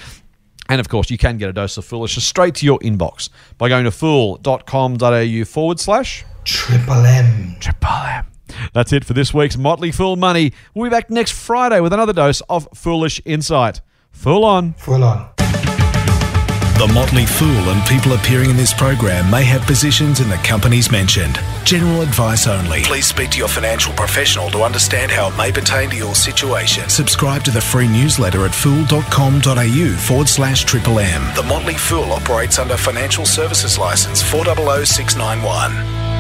And of course, you can get a dose of foolishness straight to your inbox by going to fool.com.au forward slash Triple M. Triple M. That's it for this week's Motley Fool Money. We'll be back next Friday with another dose of foolish insight. Fool on. Full on. The Motley Fool and people appearing in this program may have positions in the companies mentioned. General advice only. Please speak to your financial professional to understand how it may pertain to your situation. Subscribe to the free newsletter at fool.com.au forward slash triple M. The Motley Fool operates under Financial Services License 400691.